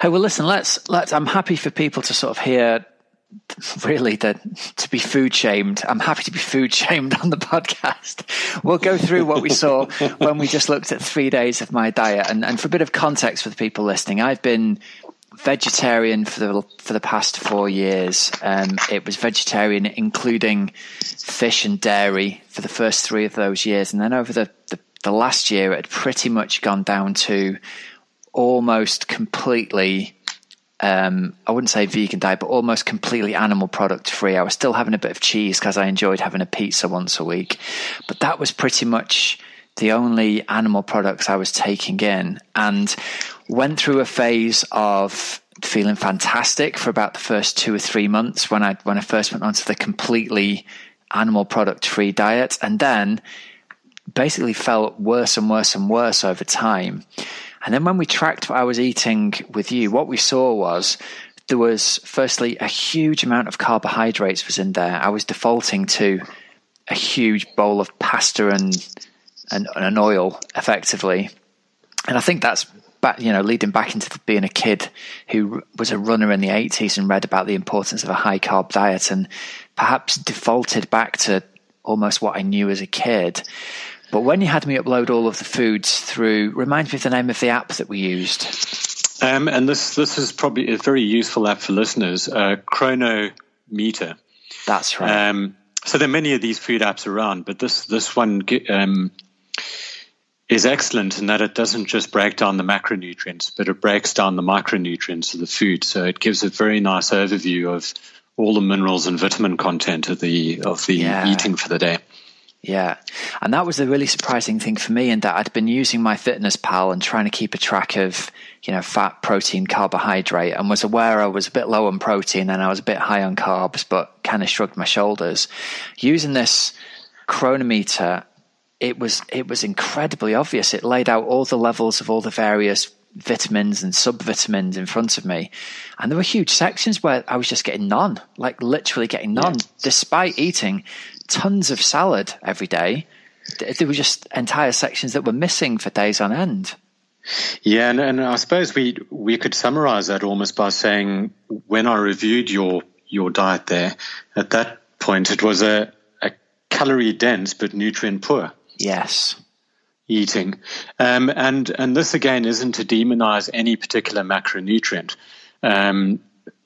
Hey, well, listen, let's, let's, I'm happy for people to sort of hear really that to be food shamed. I'm happy to be food shamed on the podcast. We'll go through what we saw when we just looked at three days of my diet. And, and for a bit of context for the people listening, I've been vegetarian for the for the past four years. Um, it was vegetarian, including fish and dairy, for the first three of those years, and then over the, the, the last year, it had pretty much gone down to almost completely. Um, I wouldn't say vegan diet, but almost completely animal product free. I was still having a bit of cheese because I enjoyed having a pizza once a week, but that was pretty much the only animal products I was taking in. And went through a phase of feeling fantastic for about the first two or three months when I when I first went onto the completely animal product free diet, and then basically felt worse and worse and worse over time. And then when we tracked what I was eating with you, what we saw was there was firstly a huge amount of carbohydrates was in there. I was defaulting to a huge bowl of pasta and and, and oil effectively, and I think that's back, you know, leading back into being a kid who was a runner in the 80s and read about the importance of a high carb diet and perhaps defaulted back to almost what I knew as a kid. But when you had me upload all of the foods through, remind me of the name of the app that we used. Um, and this this is probably a very useful app for listeners, uh, Cronometer. That's right. Um, so there are many of these food apps around, but this this one um, is excellent in that it doesn't just break down the macronutrients, but it breaks down the micronutrients of the food. So it gives a very nice overview of all the minerals and vitamin content of the of the yeah. eating for the day. Yeah. And that was a really surprising thing for me in that I'd been using MyFitnessPal and trying to keep a track of, you know, fat, protein, carbohydrate and was aware I was a bit low on protein and I was a bit high on carbs, but kind of shrugged my shoulders. Using this Cronometer, it was it was incredibly obvious. It laid out all the levels of all the various vitamins and subvitamins in front of me. And there were huge sections where I was just getting none, like literally getting none, yeah. despite eating tons of salad every day. There were just entire sections that were missing for days on end. Yeah, and, and I suppose we we could summarize that almost by saying when I reviewed your your diet there, at that point it was a, a calorie dense but nutrient poor. Yes. Eating. Um, and and this again isn't to demonize any particular macronutrient. Um,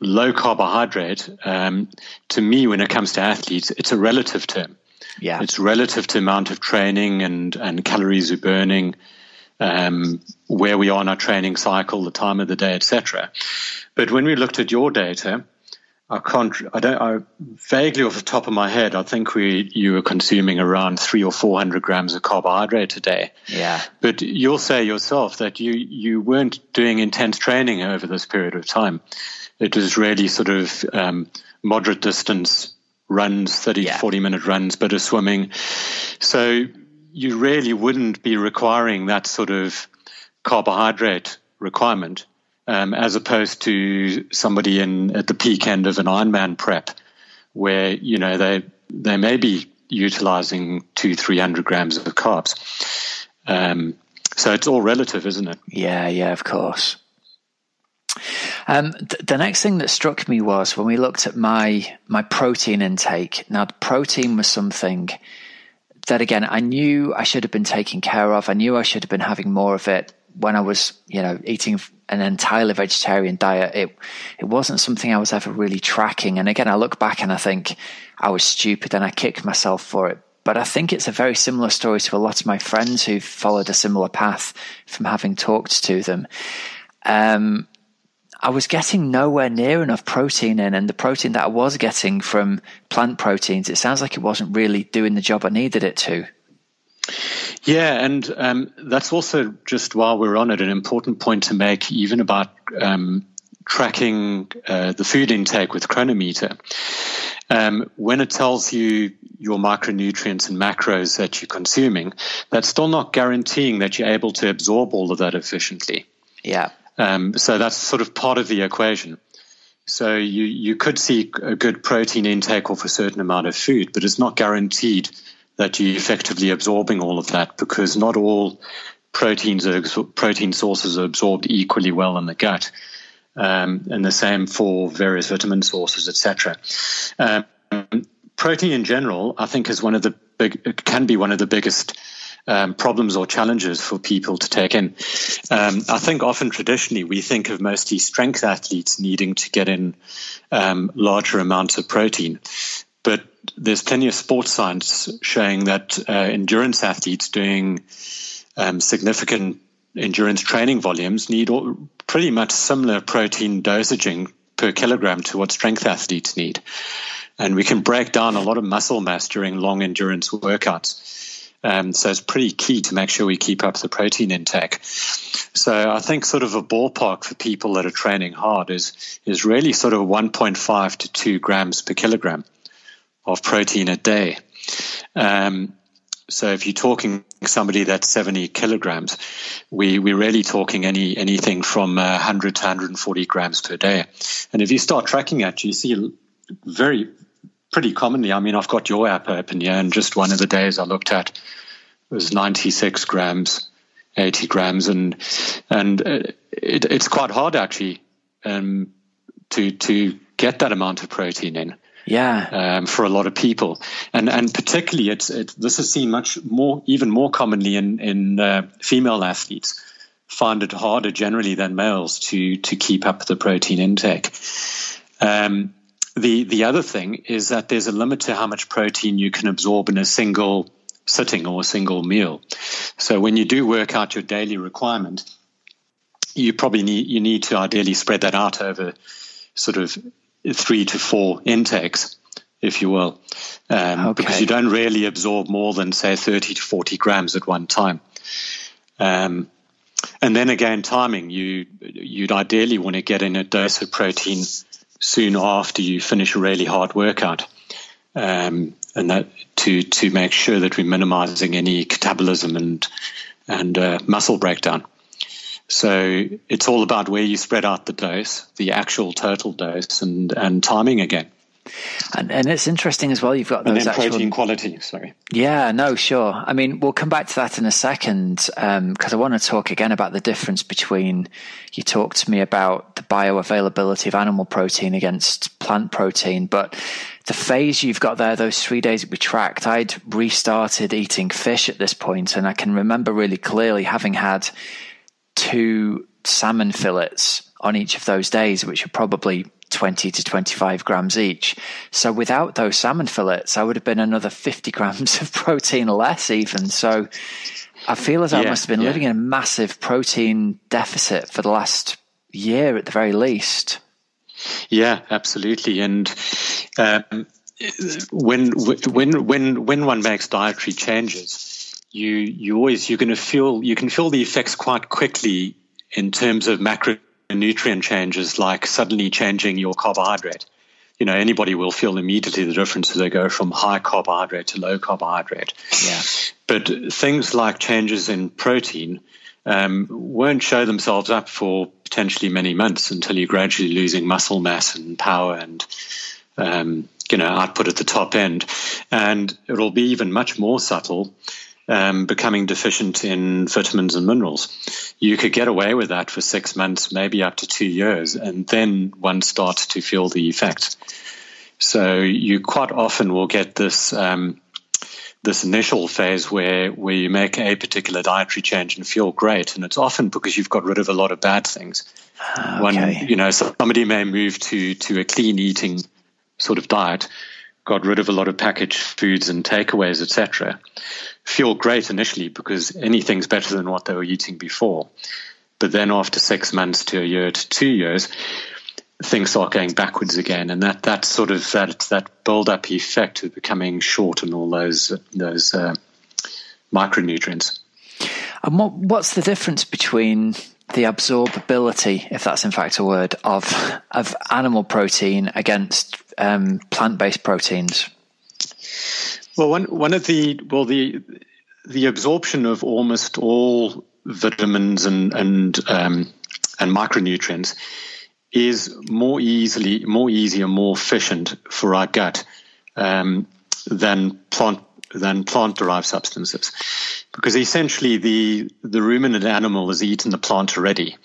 low carbohydrate, um, to me, when it comes to athletes, it's a relative term. Yeah. It's relative to amount of training and, and calories we're burning, um, where we are in our training cycle, the time of the day, etc. But when we looked at your data, I can't, I don't, I vaguely off the top of my head, I think we, you were consuming around three or 400 grams of carbohydrate a day. Yeah. But you'll say yourself that you, you weren't doing intense training over this period of time it was really sort of um, moderate distance runs, 30 yeah. 40 minute runs, but of swimming. So you really wouldn't be requiring that sort of carbohydrate requirement um, as opposed to somebody in at the peak end of an Ironman prep where, you know, they, they may be utilizing two, 300 grams of carbs. Um, so it's all relative, isn't it? Yeah, yeah, of course. Um, th- the next thing that struck me was when we looked at my my protein intake. Now, protein was something that again I knew I should have been taking care of. I knew I should have been having more of it when I was, you know, eating an entirely vegetarian diet. It it wasn't something I was ever really tracking. And again, I look back and I think I was stupid and I kicked myself for it. But I think it's a very similar story to a lot of my friends who've followed a similar path from having talked to them. Um, I was getting nowhere near enough protein in, and the protein that I was getting from plant proteins, it sounds like it wasn't really doing the job I needed it to. Yeah, and um, that's also just while we're on it, an important point to make, even about um, tracking uh, the food intake with Cronometer. Um, when it tells you your micronutrients and macros that you're consuming, that's still not guaranteeing that you're able to absorb all of that efficiently. Yeah. Um, so that's sort of part of the equation. So you, you could see a good protein intake off a certain amount of food, but it's not guaranteed that you're effectively absorbing all of that because not all proteins are, protein sources are absorbed equally well in the gut. Um, and the same for various vitamin sources, etc. Um, protein in general, I think, is one of the big can be one of the biggest um, problems or challenges for people to take in. Um, I think often traditionally we think of mostly strength athletes needing to get in um, larger amounts of protein. But there's plenty of sports science showing that uh, endurance athletes doing um, significant endurance training volumes need all, pretty much similar protein dosaging per kilogram to what strength athletes need. And we can break down a lot of muscle mass during long endurance workouts. Um, so it's pretty key to make sure we keep up the protein intake. So I think sort of a ballpark for people that are training hard is is really sort of 1.5 to 2 grams per kilogram of protein a day. Um, So if you're talking somebody that's 70 kilograms, we, we're really talking any anything from 100 to 140 grams per day. And if you start tracking that, you see very pretty commonly. I mean, I've got your app open here, and just one of the days I looked at was 96 grams, 80 grams, and and uh, it, it's quite hard actually um, to to get that amount of protein in. Yeah, um, for a lot of people, and and particularly it's it, this is seen much more, even more commonly in in uh, female athletes. Find it harder generally than males to to keep up the protein intake. Um, the the other thing is that there's a limit to how much protein you can absorb in a single sitting or a single meal. So when you do work out your daily requirement, you probably need you need to ideally spread that out over sort of three to four intakes, if you will, um, okay. because you don't really absorb more than say 30 to 40 grams at one time. Um, and then again, timing. You you'd ideally want to get in a dose of protein soon after you finish a really hard workout, um, and that to to make sure that we're minimizing any catabolism and and uh, muscle breakdown. So it's all about where you spread out the dose, the actual total dose, and and timing again. And, and it's interesting as well. You've got those and actual protein quality. Sorry. Yeah, no, sure. I mean, we'll come back to that in a second because um, I want to talk again about the difference between. You talked to me about the bioavailability of animal protein against plant protein, but the phase you've got there, those three days that we tracked, I'd restarted eating fish at this point, and I can remember really clearly having had two salmon fillets on each of those days, which are probably 20 to 25 grams each. So without those salmon fillets, I would have been another 50 grams of protein less, even. So I feel as yeah, I must have been yeah. living in a massive protein deficit for the last year at the very least. Yeah, absolutely. And um, when when when when one makes dietary changes, you you always you're going to feel you can feel the effects quite quickly in terms of macronutrient changes, like suddenly changing your carbohydrate. You know, anybody will feel immediately the difference as they go from high carbohydrate to low carbohydrate. Yeah. But things like changes in protein um, won't show themselves up for potentially many months until you're gradually losing muscle mass and power and um, you know output at the top end, and it'll be even much more subtle um, becoming deficient in vitamins and minerals. You could get away with that for six months, maybe up to two years, and then one starts to feel the effect. So you quite often will get this um, this initial phase where where you make a particular dietary change and feel great, and it's often because you've got rid of a lot of bad things. Ah, okay. One, you know, somebody may move to to a clean eating sort of diet, got rid of a lot of packaged foods and takeaways, etc feel great initially because anything's better than what they were eating before. But then after six months to a year to two years, things start going backwards again, and that that sort of that that build up effect of becoming short on all those those uh, micronutrients. And what what's the difference between the absorbability, if that's in fact a word, of of animal protein against um, plant based proteins? Well, one one of the well the the absorption of almost all vitamins and and um, and micronutrients is more easily more easier, more efficient for our gut um, than plant than plant derived substances, because essentially the the ruminant animal has eaten the plant already,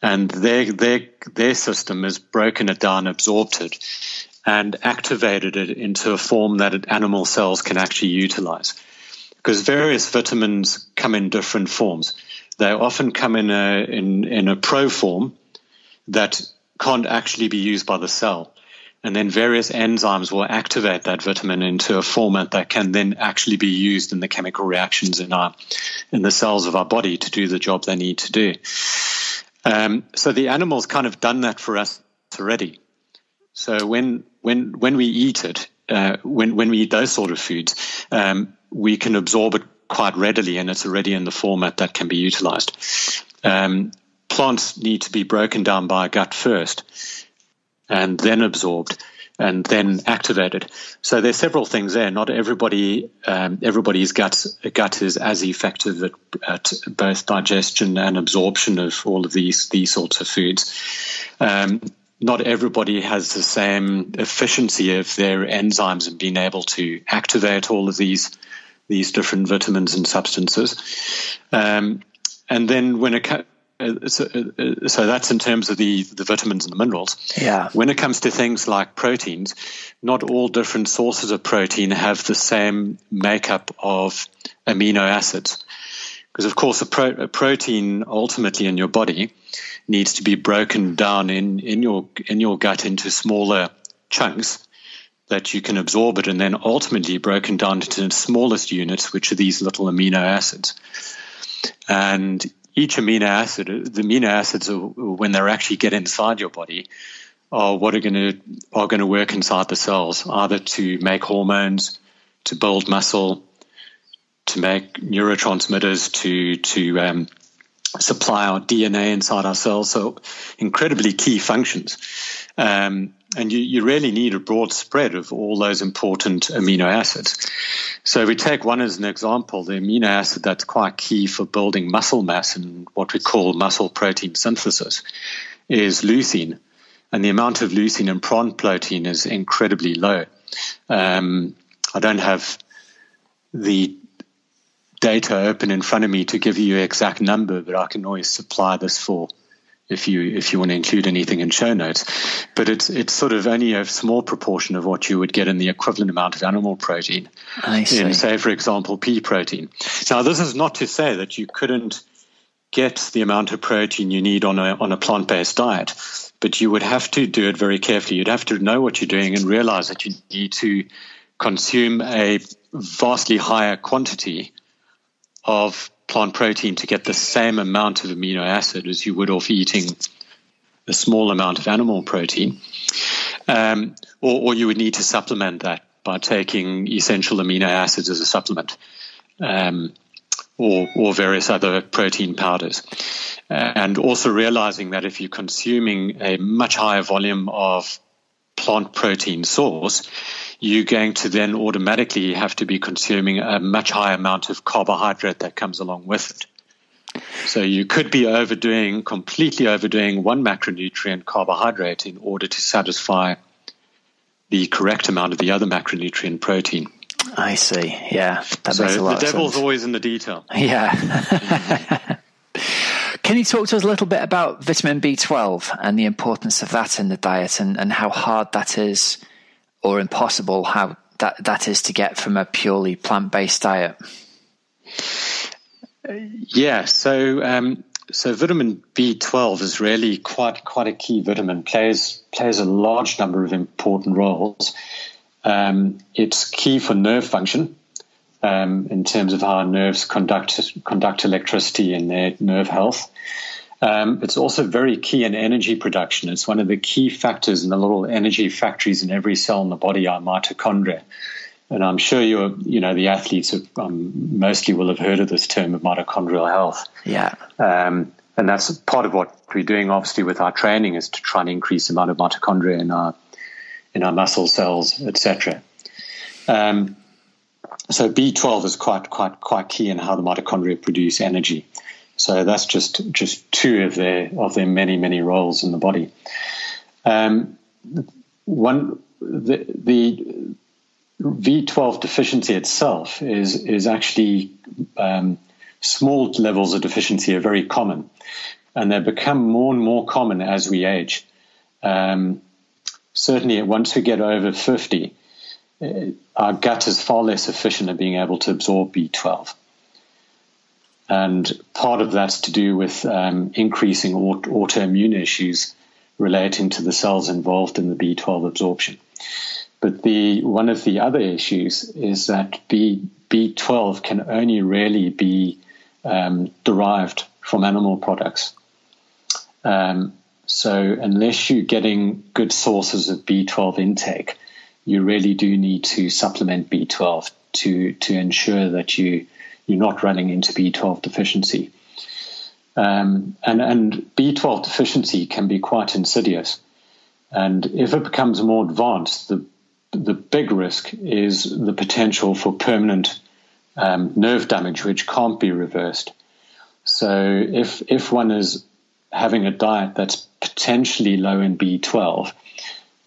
and their their their system has broken it down, absorbed it, and activated it into a form that animal cells can actually utilize. Because various vitamins come in different forms. They often come in a, in, in a pro form that can't actually be used by the cell. And then various enzymes will activate that vitamin into a format that can then actually be used in the chemical reactions in our in the cells of our body to do the job they need to do. Um, so the animal's kind of done that for us already. So when when when we eat it, uh, when when we eat those sort of foods, um, we can absorb it quite readily, and it's already in the format that can be utilized. Um, plants need to be broken down by gut first, and then absorbed. and then activated. So there's several things there. Not everybody, um, everybody's gut gut is as effective at, at, both digestion and absorption of all of these these sorts of foods. Um, not everybody has the same efficiency of their enzymes and being able to activate all of these these different vitamins and substances. Um, and then when it so, uh, so, that's in terms of the, the vitamins and the minerals. Yeah. When it comes to things like proteins, not all different sources of protein have the same makeup of amino acids. Because of course, a, pro, a protein ultimately in your body needs to be broken down in, in your in your gut into smaller chunks that you can absorb it, and then ultimately broken down into the smallest units, which are these little amino acids. And each amino acid, the amino acids, when they actually get inside your body, are what are going to are going to work inside the cells, either to make hormones, to build muscle, to make neurotransmitters, to to um, supply our DNA inside our cells. So incredibly key functions. Um, and you, you really need a broad spread of all those important amino acids. So we take one as an example, the amino acid that's quite key for building muscle mass and what we call muscle protein synthesis is leucine. And the amount of leucine in plant protein is incredibly low. Um, I don't have the data open in front of me to give you exact number, but I can always supply this for if you if you want to include anything in show notes. But it's it's sort of only a small proportion of what you would get in the equivalent amount of animal protein. I see. In say, for example, pea protein. Now, this is not to say that you couldn't get the amount of protein you need on a on a plant based diet, but you would have to do it very carefully. You'd have to know what you're doing and realize that you need to consume a vastly higher quantity of plant protein to get the same amount of amino acid as you would off eating a small amount of animal protein. Um, or, or, you would need to supplement that by taking essential amino acids as a supplement. Um, or, or, various other protein powders. Uh, and also realizing that if you're consuming a much higher volume of plant protein source, you're going to then automatically have to be consuming a much higher amount of carbohydrate that comes along with it. So you could be overdoing, completely overdoing one macronutrient carbohydrate in order to satisfy the correct amount of the other macronutrient protein. I see. Yeah, that so makes a lot the devil's always in the detail. Yeah. Can you talk to us a little bit about vitamin B12 and the importance of that in the diet and, and how hard that is or impossible how that, that is to get from a purely plant based diet? Yeah, so um, so vitamin B12 is really quite quite a key vitamin. plays plays a large number of important roles. Um, it's key for nerve function um, in terms of how nerves conduct conduct electricity and their nerve health. Um, it's also very key in energy production. It's one of the key factors in the little energy factories in every cell in the body are mitochondria. And I'm sure you're, you know, the athletes have, um, mostly will have heard of this term of mitochondrial health. Yeah. Um, and that's part of what we're doing, obviously, with our training is to try and increase the amount of mitochondria in our in our muscle cells, etc. Um, so B12 is quite quite quite key in how the mitochondria produce energy. So that's just just two of their of their many many roles in the body. Um, one the, the B12 deficiency itself is is actually um, small levels of deficiency are very common, and they become more and more common as we age. Um, certainly, once we get over fifty, uh, our gut is far less efficient at being able to absorb B12. And part of that's to do with um, increasing aut- autoimmune issues relating to the cells involved in the B12 absorption. But the one of the other issues is that B, B12 can only really be um, derived from animal products. Um, so unless you're getting good sources of B12 intake, you really do need to supplement B12 to to ensure that you you're not running into B12 deficiency. Um, and, and B12 deficiency can be quite insidious. And if it becomes more advanced, the the big risk is the potential for permanent um, nerve damage, which can't be reversed. So if if one is having a diet that's potentially low in B12,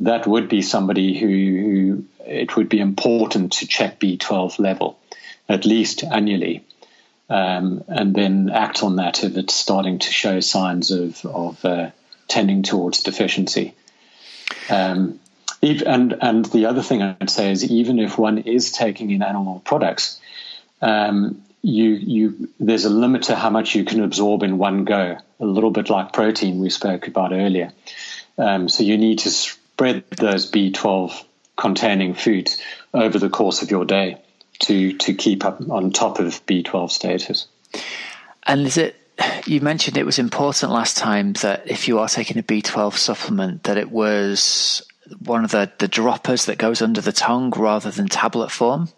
that would be somebody who, who it would be important to check B12 level at least annually, um, and then act on that if it's starting to show signs of of uh, tending towards deficiency. Um, and and the other thing I'd say is even if one is taking in animal products, um, you you there's a limit to how much you can absorb in one go. A little bit like protein we spoke about earlier. Um, so you need to spread those B12 containing foods over the course of your day to to keep up on top of B12 status. And is it you mentioned it was important last time that if you are taking a B12 supplement, that it was one of the, the droppers that goes under the tongue rather than tablet form?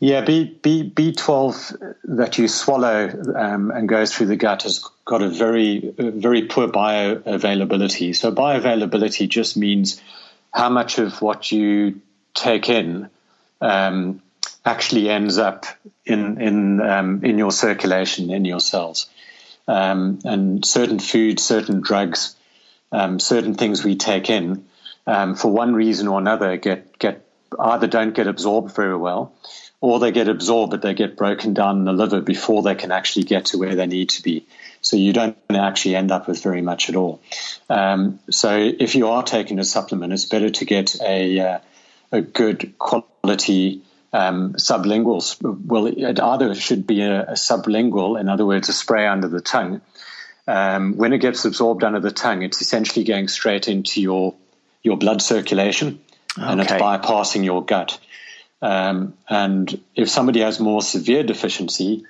Yeah, B, B, B12 that you swallow um, and goes through the gut has got a very, very poor bioavailability. So, bioavailability just means how much of what you take in um, actually ends up in in um, in your circulation in your cells. Um, and certain foods, certain drugs, um, certain things we take in, um, for one reason or another, get get either don't get absorbed very well, or they get absorbed but they get broken down in the liver before they can actually get to where they need to be. So you don't actually end up with very much at all. Um, so if you are taking a supplement, it's better to get a uh, a good quality um, sublingual. Well, it either should be a, a, sublingual, in other words, a spray under the tongue. Um, when it gets absorbed under the tongue, it's essentially going straight into your your blood circulation, okay. and it's bypassing your gut. Um, and if somebody has more severe deficiency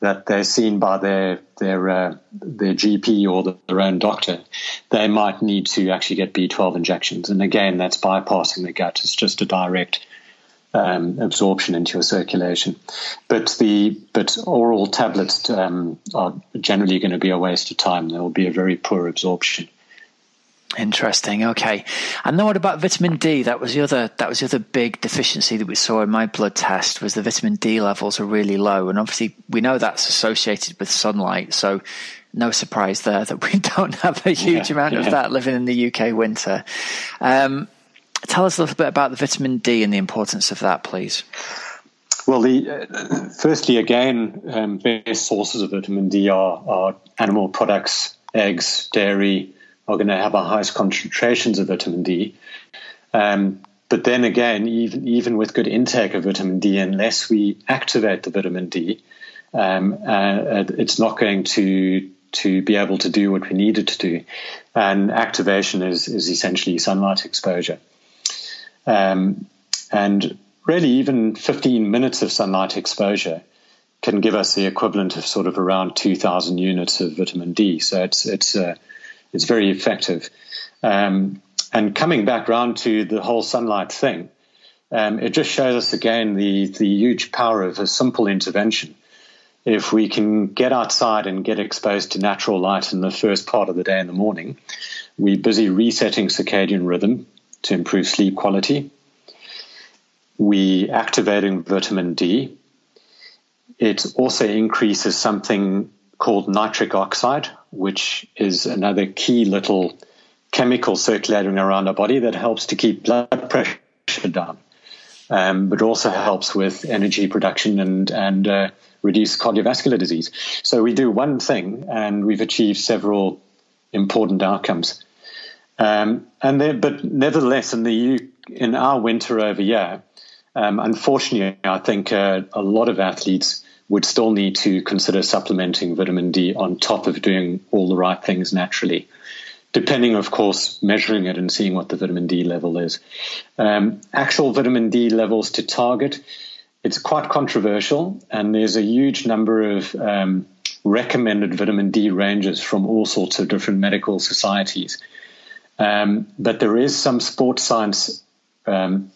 that they're seen by their their uh, their GP or the, their own doctor, they might need to actually get B12 injections. And again, that's bypassing the gut. It's just a direct um, absorption into your circulation. But the but oral tablets um, are generally going to be a waste of time. There will be a very poor absorption. Interesting. Okay. And then what about vitamin D? That was the other that was the other big deficiency that we saw in my blood test was the vitamin D levels are really low. And obviously we know that's associated with sunlight. So no surprise there that we don't have a huge yeah, amount yeah. of that living in the UK winter. Um, Tell us a little bit about the vitamin D and the importance of that, please. Well, the, uh, firstly, again, um, best sources of vitamin D are, are animal products, eggs, dairy are going to have our highest concentrations of vitamin D. Um, but then again, even even with good intake of vitamin D, unless we activate the vitamin D, um, uh, it's not going to to be able to do what we need it to do. And activation is is essentially sunlight exposure. Um, and really, even 15 minutes of sunlight exposure can give us the equivalent of sort of around 2,000 units of vitamin D. So it's it's uh, it's very effective. Um, and coming back round to the whole sunlight thing, um, it just shows us again the the huge power of a simple intervention. If we can get outside and get exposed to natural light in the first part of the day in the morning, we're busy resetting circadian rhythm, to improve sleep quality. We activating vitamin D. It also increases something called nitric oxide, which is another key little chemical circulating around our body that helps to keep blood pressure down, um, but also helps with energy production and and uh, reduce cardiovascular disease. So we do one thing, and we've achieved several important outcomes. Um, and but nevertheless, in the in our winter over here, um, unfortunately, I think uh, a lot of athletes would still need to consider supplementing vitamin D on top of doing all the right things naturally, depending, of course, measuring it and seeing what the vitamin D level is. Um, actual vitamin D levels to target, it's quite controversial, and there's a huge number of um, recommended vitamin D ranges from all sorts of different medical societies. Um, but there is some sports science um,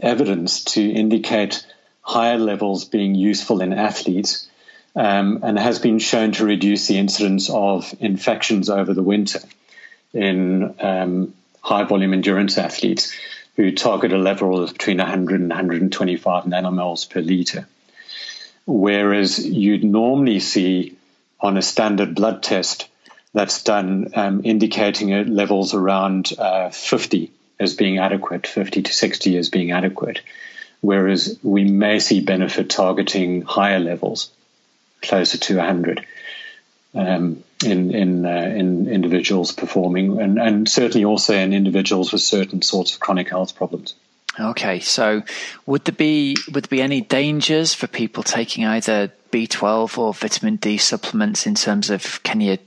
evidence to indicate higher levels being useful in athletes um, and has been shown to reduce the incidence of infections over the winter in um, high volume endurance athletes who target a level of between 100 and 125 nanomoles per liter. Whereas you'd normally see on a standard blood test that's done um, indicating levels around uh, 50 as being adequate, 50 to 60 as being adequate, whereas we may see benefit targeting higher levels, closer to 100. Um, in in uh, in individuals performing, and, and certainly also in individuals with certain sorts of chronic health problems. Okay, so would there be would there be any dangers for people taking either B12 or vitamin D supplements in terms of can you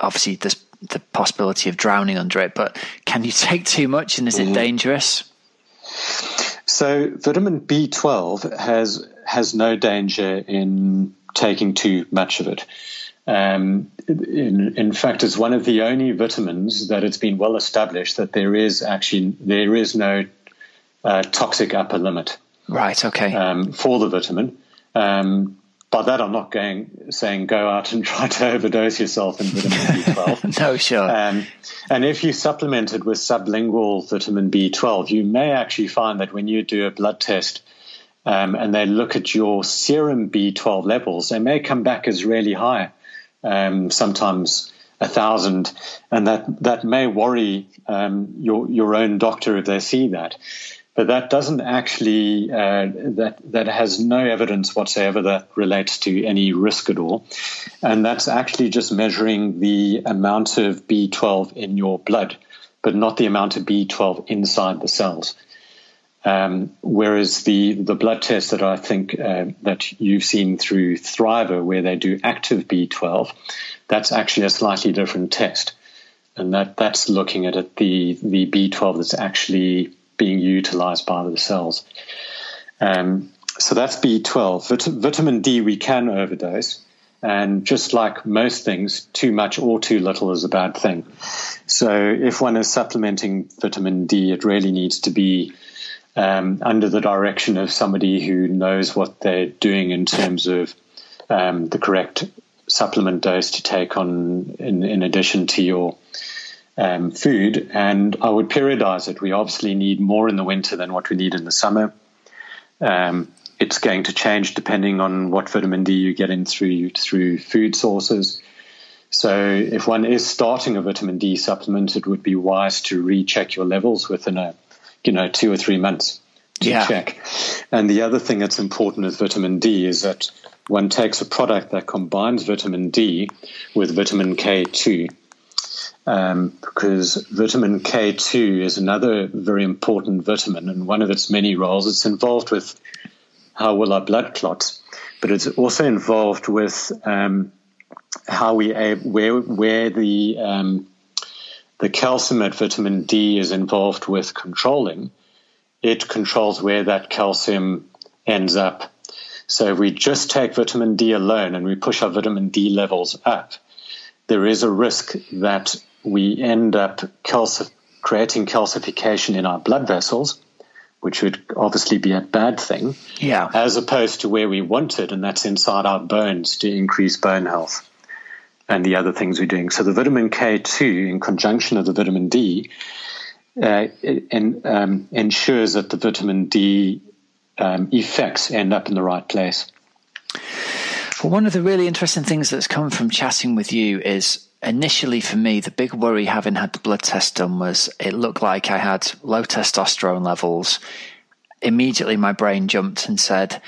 obviously there's the possibility of drowning under it, but can you take too much and is mm-hmm. it dangerous? So vitamin B12 has has no danger in taking too much of it. Um, in, in, fact, it's one of the only vitamins that it's been well established that there is actually there is no uh, toxic upper limit. Right. Okay. Um, for the vitamin. Um, by that, I'm not going saying go out and try to overdose yourself in vitamin B12. no, sure. Um, and if you supplement it with sublingual vitamin B12, you may actually find that when you do a blood test um, and they look at your serum B12 levels, they may come back as really high, um, sometimes a thousand, and that that may worry um, your your own doctor if they see that but that doesn't actually uh, that that has no evidence whatsoever that relates to any risk at all, and that's actually just measuring the amount of B12 in your blood, but not the amount of B12 inside the cells. Um, whereas the the blood test that I think uh, that you've seen through Thriva, where they do active B12, that's actually a slightly different test, and that that's looking at it, the the B12 that's actually being utilized by the cells. Um, so that's B12. Vit- vitamin D we can overdose. And just like most things, too much or too little is a bad thing. So if one is supplementing vitamin D, it really needs to be um, under the direction of somebody who knows what they're doing in terms of um, the correct supplement dose to take on in, in addition to your um, food, and I would periodize it. We obviously need more in the winter than what we need in the summer. Um, it's going to change depending on what vitamin D you get in through through food sources. So, if one is starting a vitamin D supplement, it would be wise to recheck your levels within a, you know, two or three months to yeah. check. And the other thing that's important with vitamin D is that one takes a product that combines vitamin D with vitamin K2 um, because vitamin K2 is another very important vitamin, and one of its many roles, it's involved with how well our blood clots, but it's also involved with um, how we where where the um, the calcium at vitamin D is involved with controlling. It controls where that calcium ends up. So if we just take vitamin D alone and we push our vitamin D levels up, there is a risk that we end up creating calcification in our blood vessels, which would obviously be a bad thing. Yeah. As opposed to where we want it, and that's inside our bones to increase bone health and the other things we're doing. So the vitamin K2, in conjunction with the vitamin D, uh, in, um, ensures that the vitamin D um, effects end up in the right place. Well, one of the really interesting things that's come from chatting with you is initially for me, the big worry having had the blood test done was it looked like I had low testosterone levels. Immediately, my brain jumped and said,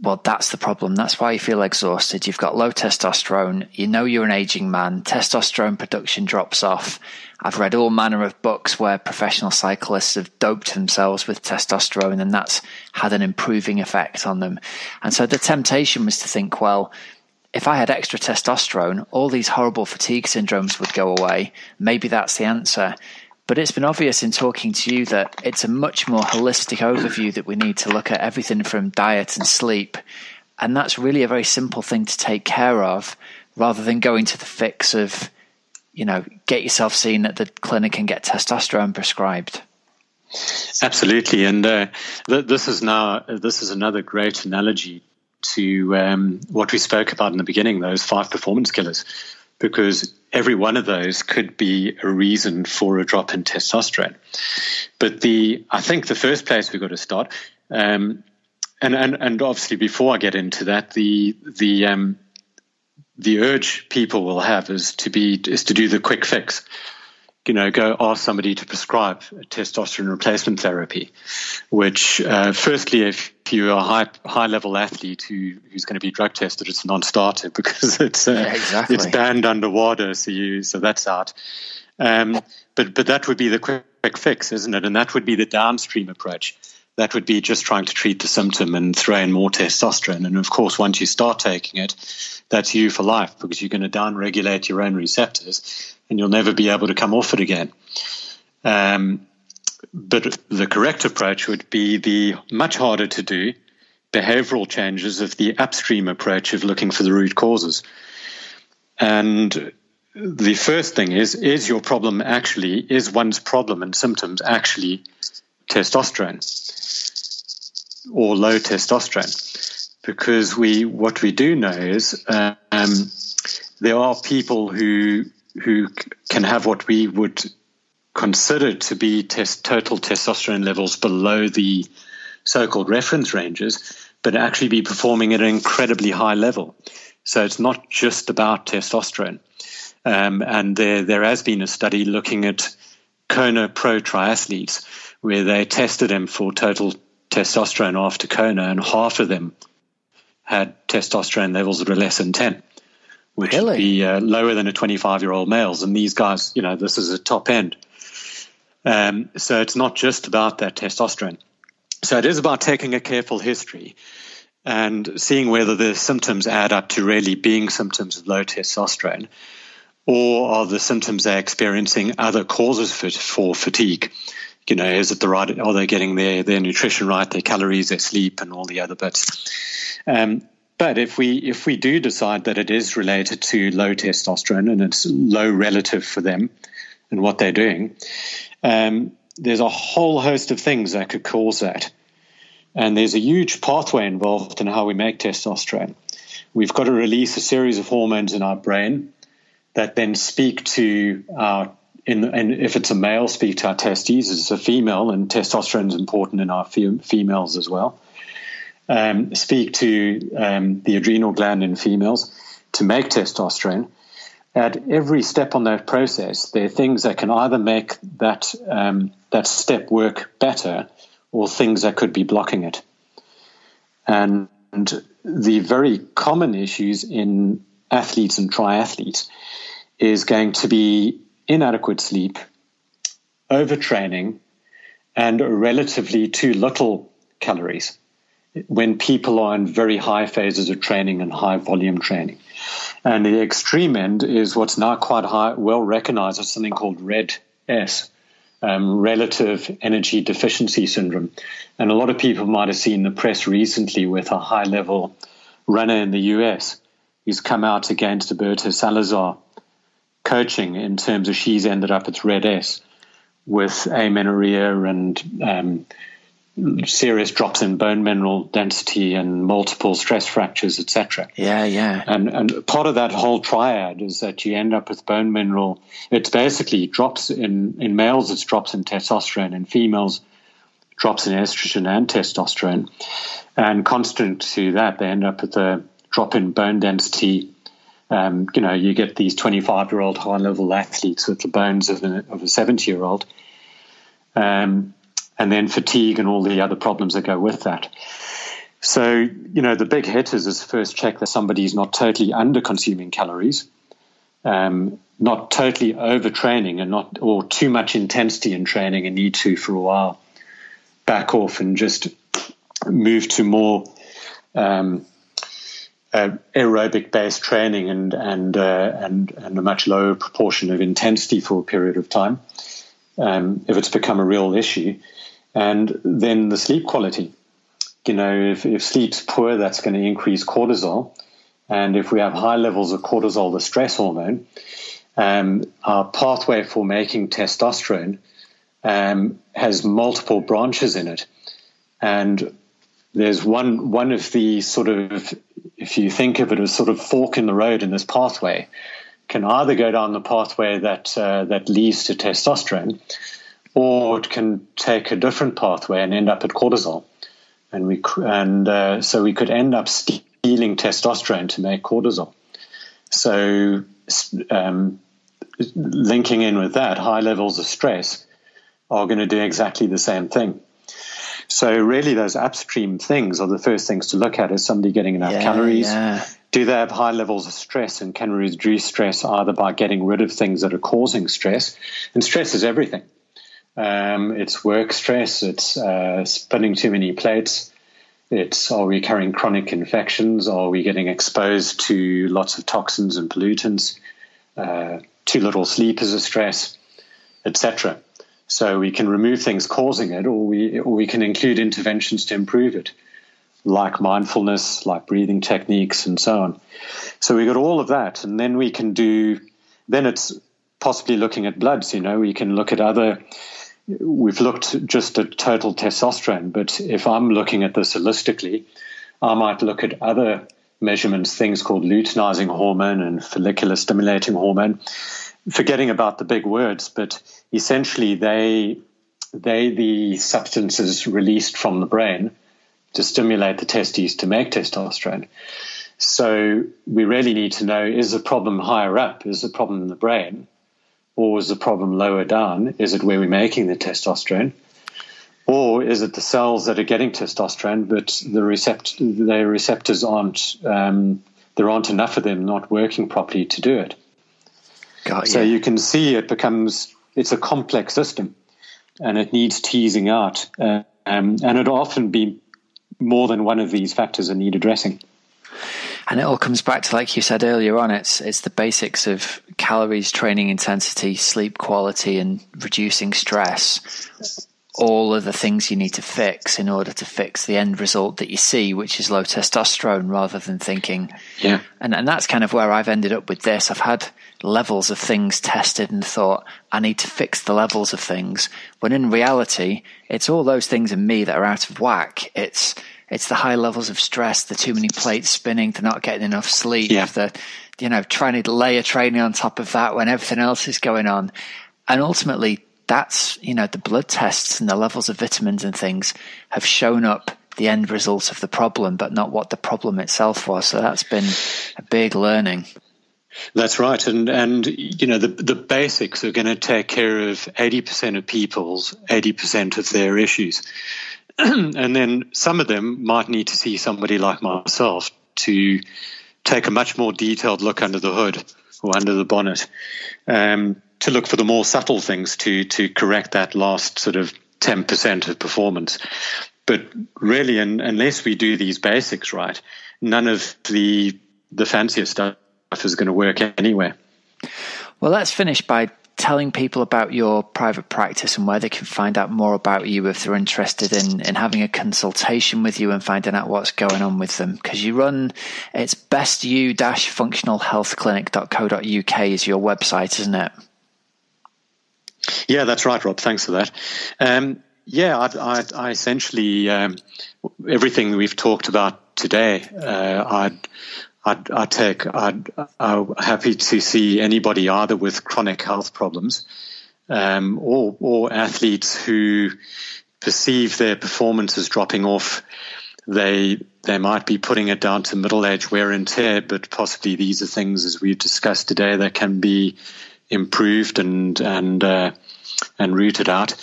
well, that's the problem. That's why you feel exhausted. You've got low testosterone. You know you're an aging man. Testosterone production drops off. I've read all manner of books where professional cyclists have doped themselves with testosterone and that's had an improving effect on them. And so the temptation was to think, well, if I had extra testosterone, all these horrible fatigue syndromes would go away. Maybe that's the answer. But it's been obvious in talking to you that it's a much more holistic overview that we need to look at everything from diet and sleep. And that's really a very simple thing to take care of rather than going to the fix of, you know, get yourself seen at the clinic and get testosterone prescribed. Absolutely, and uh, th- this is now this is another great analogy to um, what we spoke about in the beginning, those five performance killers. because every one of those could be a reason for a drop in testosterone. But the I think the first place we've got to start, um, and, and and obviously before I get into that, the the um, the urge people will have is to be is to do the quick fix you know, go ask somebody to prescribe testosterone replacement therapy, which, uh, firstly, if you're a high high level athlete who, who's going to be drug tested, it's a non-starter because it's uh, yeah, exactly. it's banned under WADA, so you so that's out. Um, but but that would be the quick, quick fix, isn't it? And that would be the downstream approach. That would be just trying to treat the symptom and throw in more testosterone. And of course, once you start taking it, that's you for life because you're going to downregulate your own receptors and you'll never be able to come off it again. Um, but the correct approach would be the much harder to do behavioral changes of the upstream approach of looking for the root causes. And the first thing is is your problem actually, is one's problem and symptoms actually testosterone or low testosterone? Because we what we do know is um, there are people who who can have what we would consider to be test, total testosterone levels below the so-called reference ranges, but actually be performing at an incredibly high level. So it's not just about testosterone. Um, and there, there has been a study looking at Kona pro triathletes where they tested them for total testosterone after Kona, and half of them had testosterone levels that were less than 10 which really? would be uh, lower than a 25 year old males. And these guys, you know, this is a top end. Um, so it's not just about that testosterone. So it is about taking a careful history and seeing whether the symptoms add up to really being symptoms of low testosterone or are the symptoms they're experiencing other causes for, for fatigue? You know, is it the right, are they getting their, their nutrition right, their calories, their sleep, and all the other bits? Um, but if we if we do decide that it is related to low testosterone and it's low relative for them and what they're doing, um, there's a whole host of things that could cause that. And there's a huge pathway involved in how we make testosterone. We've got to release a series of hormones in our brain that then speak to our in, and if it's a male, speak to our testes. If It's a female, and testosterone is important in our females as well um, speak to um, the adrenal gland in females to make testosterone. At every step on that process, there are things that can either make that um, that step work better, or things that could be blocking it. And the very common issues in athletes and triathletes is going to be inadequate sleep, overtraining, and relatively too little calories when people are in very high phases of training and high volume training. And the extreme end is what's now quite high, well recognized as something called RED S, um, relative energy deficiency syndrome. And a lot of people might have seen the press recently with a high level runner in the US who's come out against Alberto Salazar coaching in terms of she's ended up at RED S with amenorrhea and um, serious drops in bone mineral density and multiple stress fractures, etc. Yeah, yeah. And and part of that whole triad is that you end up with bone mineral. It's basically drops in in males. It's drops in testosterone. In females, drops in estrogen and testosterone. And constant to that, they end up with a drop in bone density. Um, you know, you get these 25 year old high level athletes with the bones of a, of a 70 year old. Um, and then fatigue and all the other problems that go with that. So, you know, the big hitters is first check that somebody's not totally under consuming calories, um, not totally overtraining and not or too much intensity in training and need to for a while back off and just move to more um, uh, aerobic based training and and uh, and and a much lower proportion of intensity for a period of time um, if it's become a real issue and then the sleep quality. You know, if, if sleep's poor, that's going to increase cortisol. And if we have high levels of cortisol, the stress hormone, um, our pathway for making testosterone um, has multiple branches in it. And there's one one of the sort of if you think of it as sort of fork in the road in this pathway, can either go down the pathway that uh, that leads to testosterone, or it can take a different pathway and end up at cortisol. And we and uh, so we could end up stealing testosterone to make cortisol. So um, linking in with that, high levels of stress are going to do exactly the same thing. So really, those upstream things are the first things to look at. Is somebody getting enough yeah, calories? Yeah. Do they have high levels of stress and can we reduce stress either by getting rid of things that are causing stress? And stress is everything. Um, it's work stress. It's uh, spinning too many plates. It's are we carrying chronic infections? Are we getting exposed to lots of toxins and pollutants? Uh, too little sleep is a stress, etc. So we can remove things causing it, or we or we can include interventions to improve it, like mindfulness, like breathing techniques, and so on. So we got all of that, and then we can do. Then it's possibly looking at bloods. You know, we can look at other we've looked just at total testosterone, but if I'm looking at this holistically, I might look at other measurements, things called luteinizing hormone and follicular stimulating hormone, forgetting about the big words, but essentially they they the substances released from the brain to stimulate the testes to make testosterone. So we really need to know is the problem higher up? Is the problem in the brain? Or is the problem lower down? Is it where we're making the testosterone? Or is it the cells that are getting testosterone, but the recept- their receptors aren't, um, there aren't enough of them not working properly to do it? Got so you. you can see it becomes, it's a complex system and it needs teasing out. Uh, um, and it'll often be more than one of these factors that need addressing. And it all comes back to, like you said earlier on, it's it's the basics of calories, training intensity, sleep quality, and reducing stress. All of the things you need to fix in order to fix the end result that you see, which is low testosterone, rather than thinking, yeah. And and that's kind of where I've ended up with this. I've had levels of things tested and thought I need to fix the levels of things, when in reality, it's all those things in me that are out of whack. It's it's the high levels of stress, the too many plates spinning, the not getting enough sleep, yeah. the, you know, trying to layer training on top of that when everything else is going on. And ultimately, that's, you know, the blood tests and the levels of vitamins and things have shown up the end result of the problem, but not what the problem itself was. So that's been a big learning. That's right, and and you know the the basics are going to take care of eighty percent of people's eighty percent of their issues. and then some of them might need to see somebody like myself to take a much more detailed look under the hood or under the bonnet um, to look for the more subtle things to to correct that last sort of 10% of performance. But really, in, unless we do these basics right, none of the the fancier stuff is going to work anywhere. Well, let's finish by telling people about your private practice and where they can find out more about you if they're interested in, in having a consultation with you and finding out what's going on with them. Because you run, it's bestu-functionalhealthclinic.co.uk is your website, isn't it? Yeah, that's right, Rob. Thanks for that. Um, yeah, I, I, I essentially um, everything we've talked about today, uh, I I'd, I'd take, I'd, I'm happy to see anybody either with chronic health problems um, or, or athletes who perceive their performance as dropping off. They they might be putting it down to middle age wear and tear, but possibly these are things, as we've discussed today, that can be improved and and uh, and rooted out.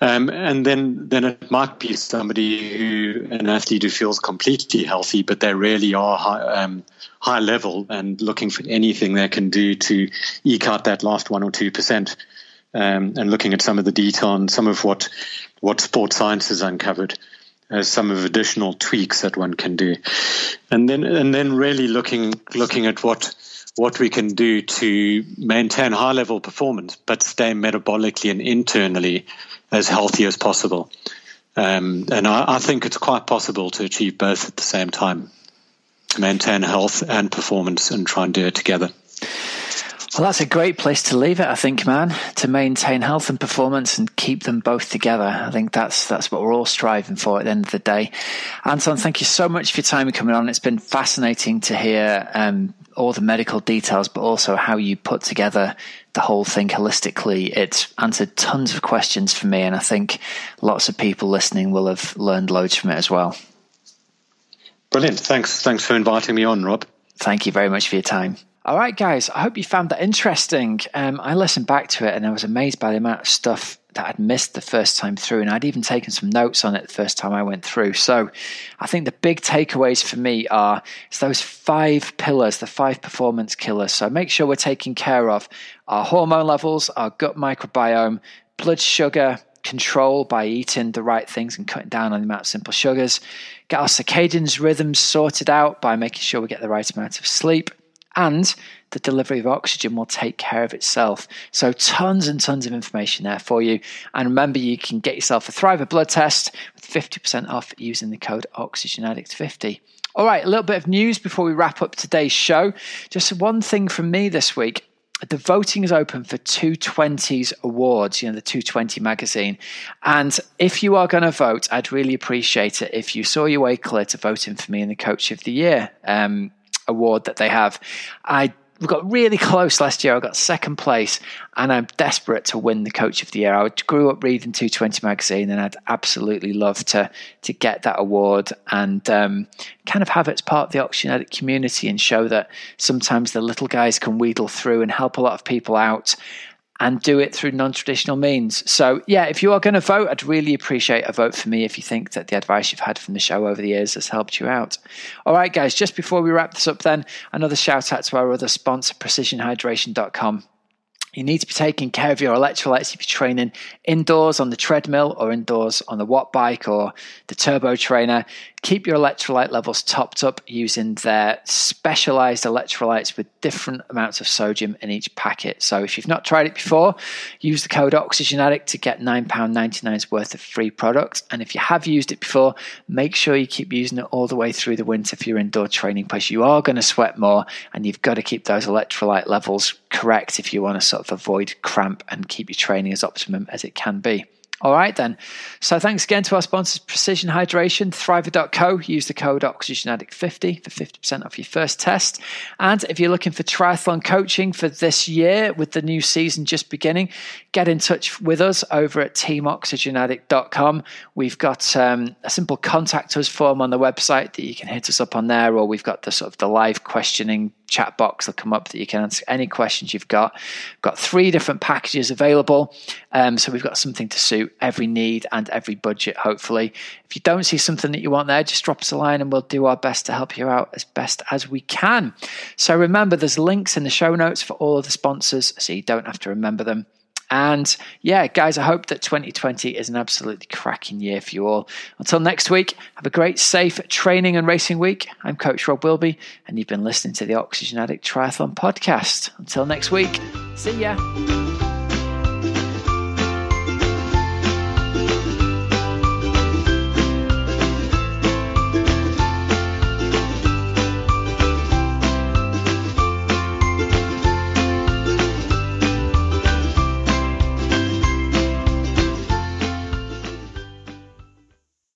Um, and then, then it might be somebody who, an athlete who feels completely healthy, but they really are high, um, high level and looking for anything they can do to eke out that last one or two percent. Um, and looking at some of the detail and some of what what sports science has uncovered as some of additional tweaks that one can do, and then and then really looking looking at what what we can do to maintain high level performance, but stay metabolically and internally as healthy as possible. Um, and I, I, think it's quite possible to achieve both at the same time to maintain health and performance and try and do it together. Well, that's a great place to leave it, I think, man. To maintain health and performance and keep them both together. I think that's that's what we're all striving for at the end of the day. Anton, thank you so much for your time coming on. It's been fascinating to hear um, all the medical details, but also how you put together the whole thing holistically. It's answered tons of questions for me, and I think lots of people listening will have learned loads from it as well. Brilliant. Thanks. Thanks for inviting me on, Rob. Thank you very much for your time. All right, guys, I hope you found that interesting. Um, I listened back to it and I was amazed by the amount of stuff that I'd missed the first time through, and I'd even taken some notes on it the first time I went through. So I think the big takeaways for me are it's those five pillars, the five performance killers. So make sure we're taking care of our hormone levels, our gut microbiome, blood sugar, control by eating the right things and cutting down on the amount of simple sugars. Get our circadian rhythms sorted out by making sure we get the right amount of sleep and the delivery of oxygen will take care of itself. So, tons and tons of information there for you. And remember, you can get yourself a Thriva blood test with 50% off using the code OxygenAddict50. All right, a little bit of news before we wrap up today's show. Just one thing from me this week. The voting is open for 220's awards, you know, the 220 magazine. And if you are going to vote, I'd really appreciate it if you saw your way clear to voting for me in the Coach of the Year. Um, award that they have. I we got really close last year. I got second place, and I'm desperate to win the Coach of the Year. I grew up reading 220 magazine, and I'd absolutely love to to get that award and um, kind of have it as part of the Oxygen community and show that sometimes the little guys can wheedle through and help a lot of people out and do it through non traditional means. So, yeah, if you are going to vote, I'd really appreciate a vote for me if you think that the advice you've had from the show over the years has helped you out. All right, guys, just before we wrap this up, then, another shout out to our other sponsor, precisionhydration.com. You need to be taking care of your electrolytes if you're training indoors on the treadmill or indoors on the watt bike or the turbo trainer. Keep your electrolyte levels topped up using their specialized electrolytes with different amounts of sodium in each packet. So if you've not tried it before, use the code Oxygen Addict to get £9.99's worth of free product. And if you have used it before, make sure you keep using it all the way through the winter for your indoor training place. You are going to sweat more and you've got to keep those electrolyte levels correct if you want to sort of avoid cramp and keep your training as optimum as it can be. All right, then. So thanks again to our sponsors, Precision Hydration, Thriva.co. Use the code OxygenAddict50 for 50% off your first test. And if you're looking for triathlon coaching for this year with the new season just beginning, get in touch with us over at teamoxygenaddict.com. We've got um, a simple contact us form on the website that you can hit us up on there, or we've got the sort of the live questioning chat box will come up that you can answer any questions you've got. We've got three different packages available. Um, so we've got something to suit every need and every budget, hopefully. If you don't see something that you want there, just drop us a line and we'll do our best to help you out as best as we can. So remember, there's links in the show notes for all of the sponsors so you don't have to remember them. And yeah, guys, I hope that 2020 is an absolutely cracking year for you all. Until next week, have a great, safe training and racing week. I'm Coach Rob Wilby, and you've been listening to the Oxygen Addict Triathlon Podcast. Until next week, see ya.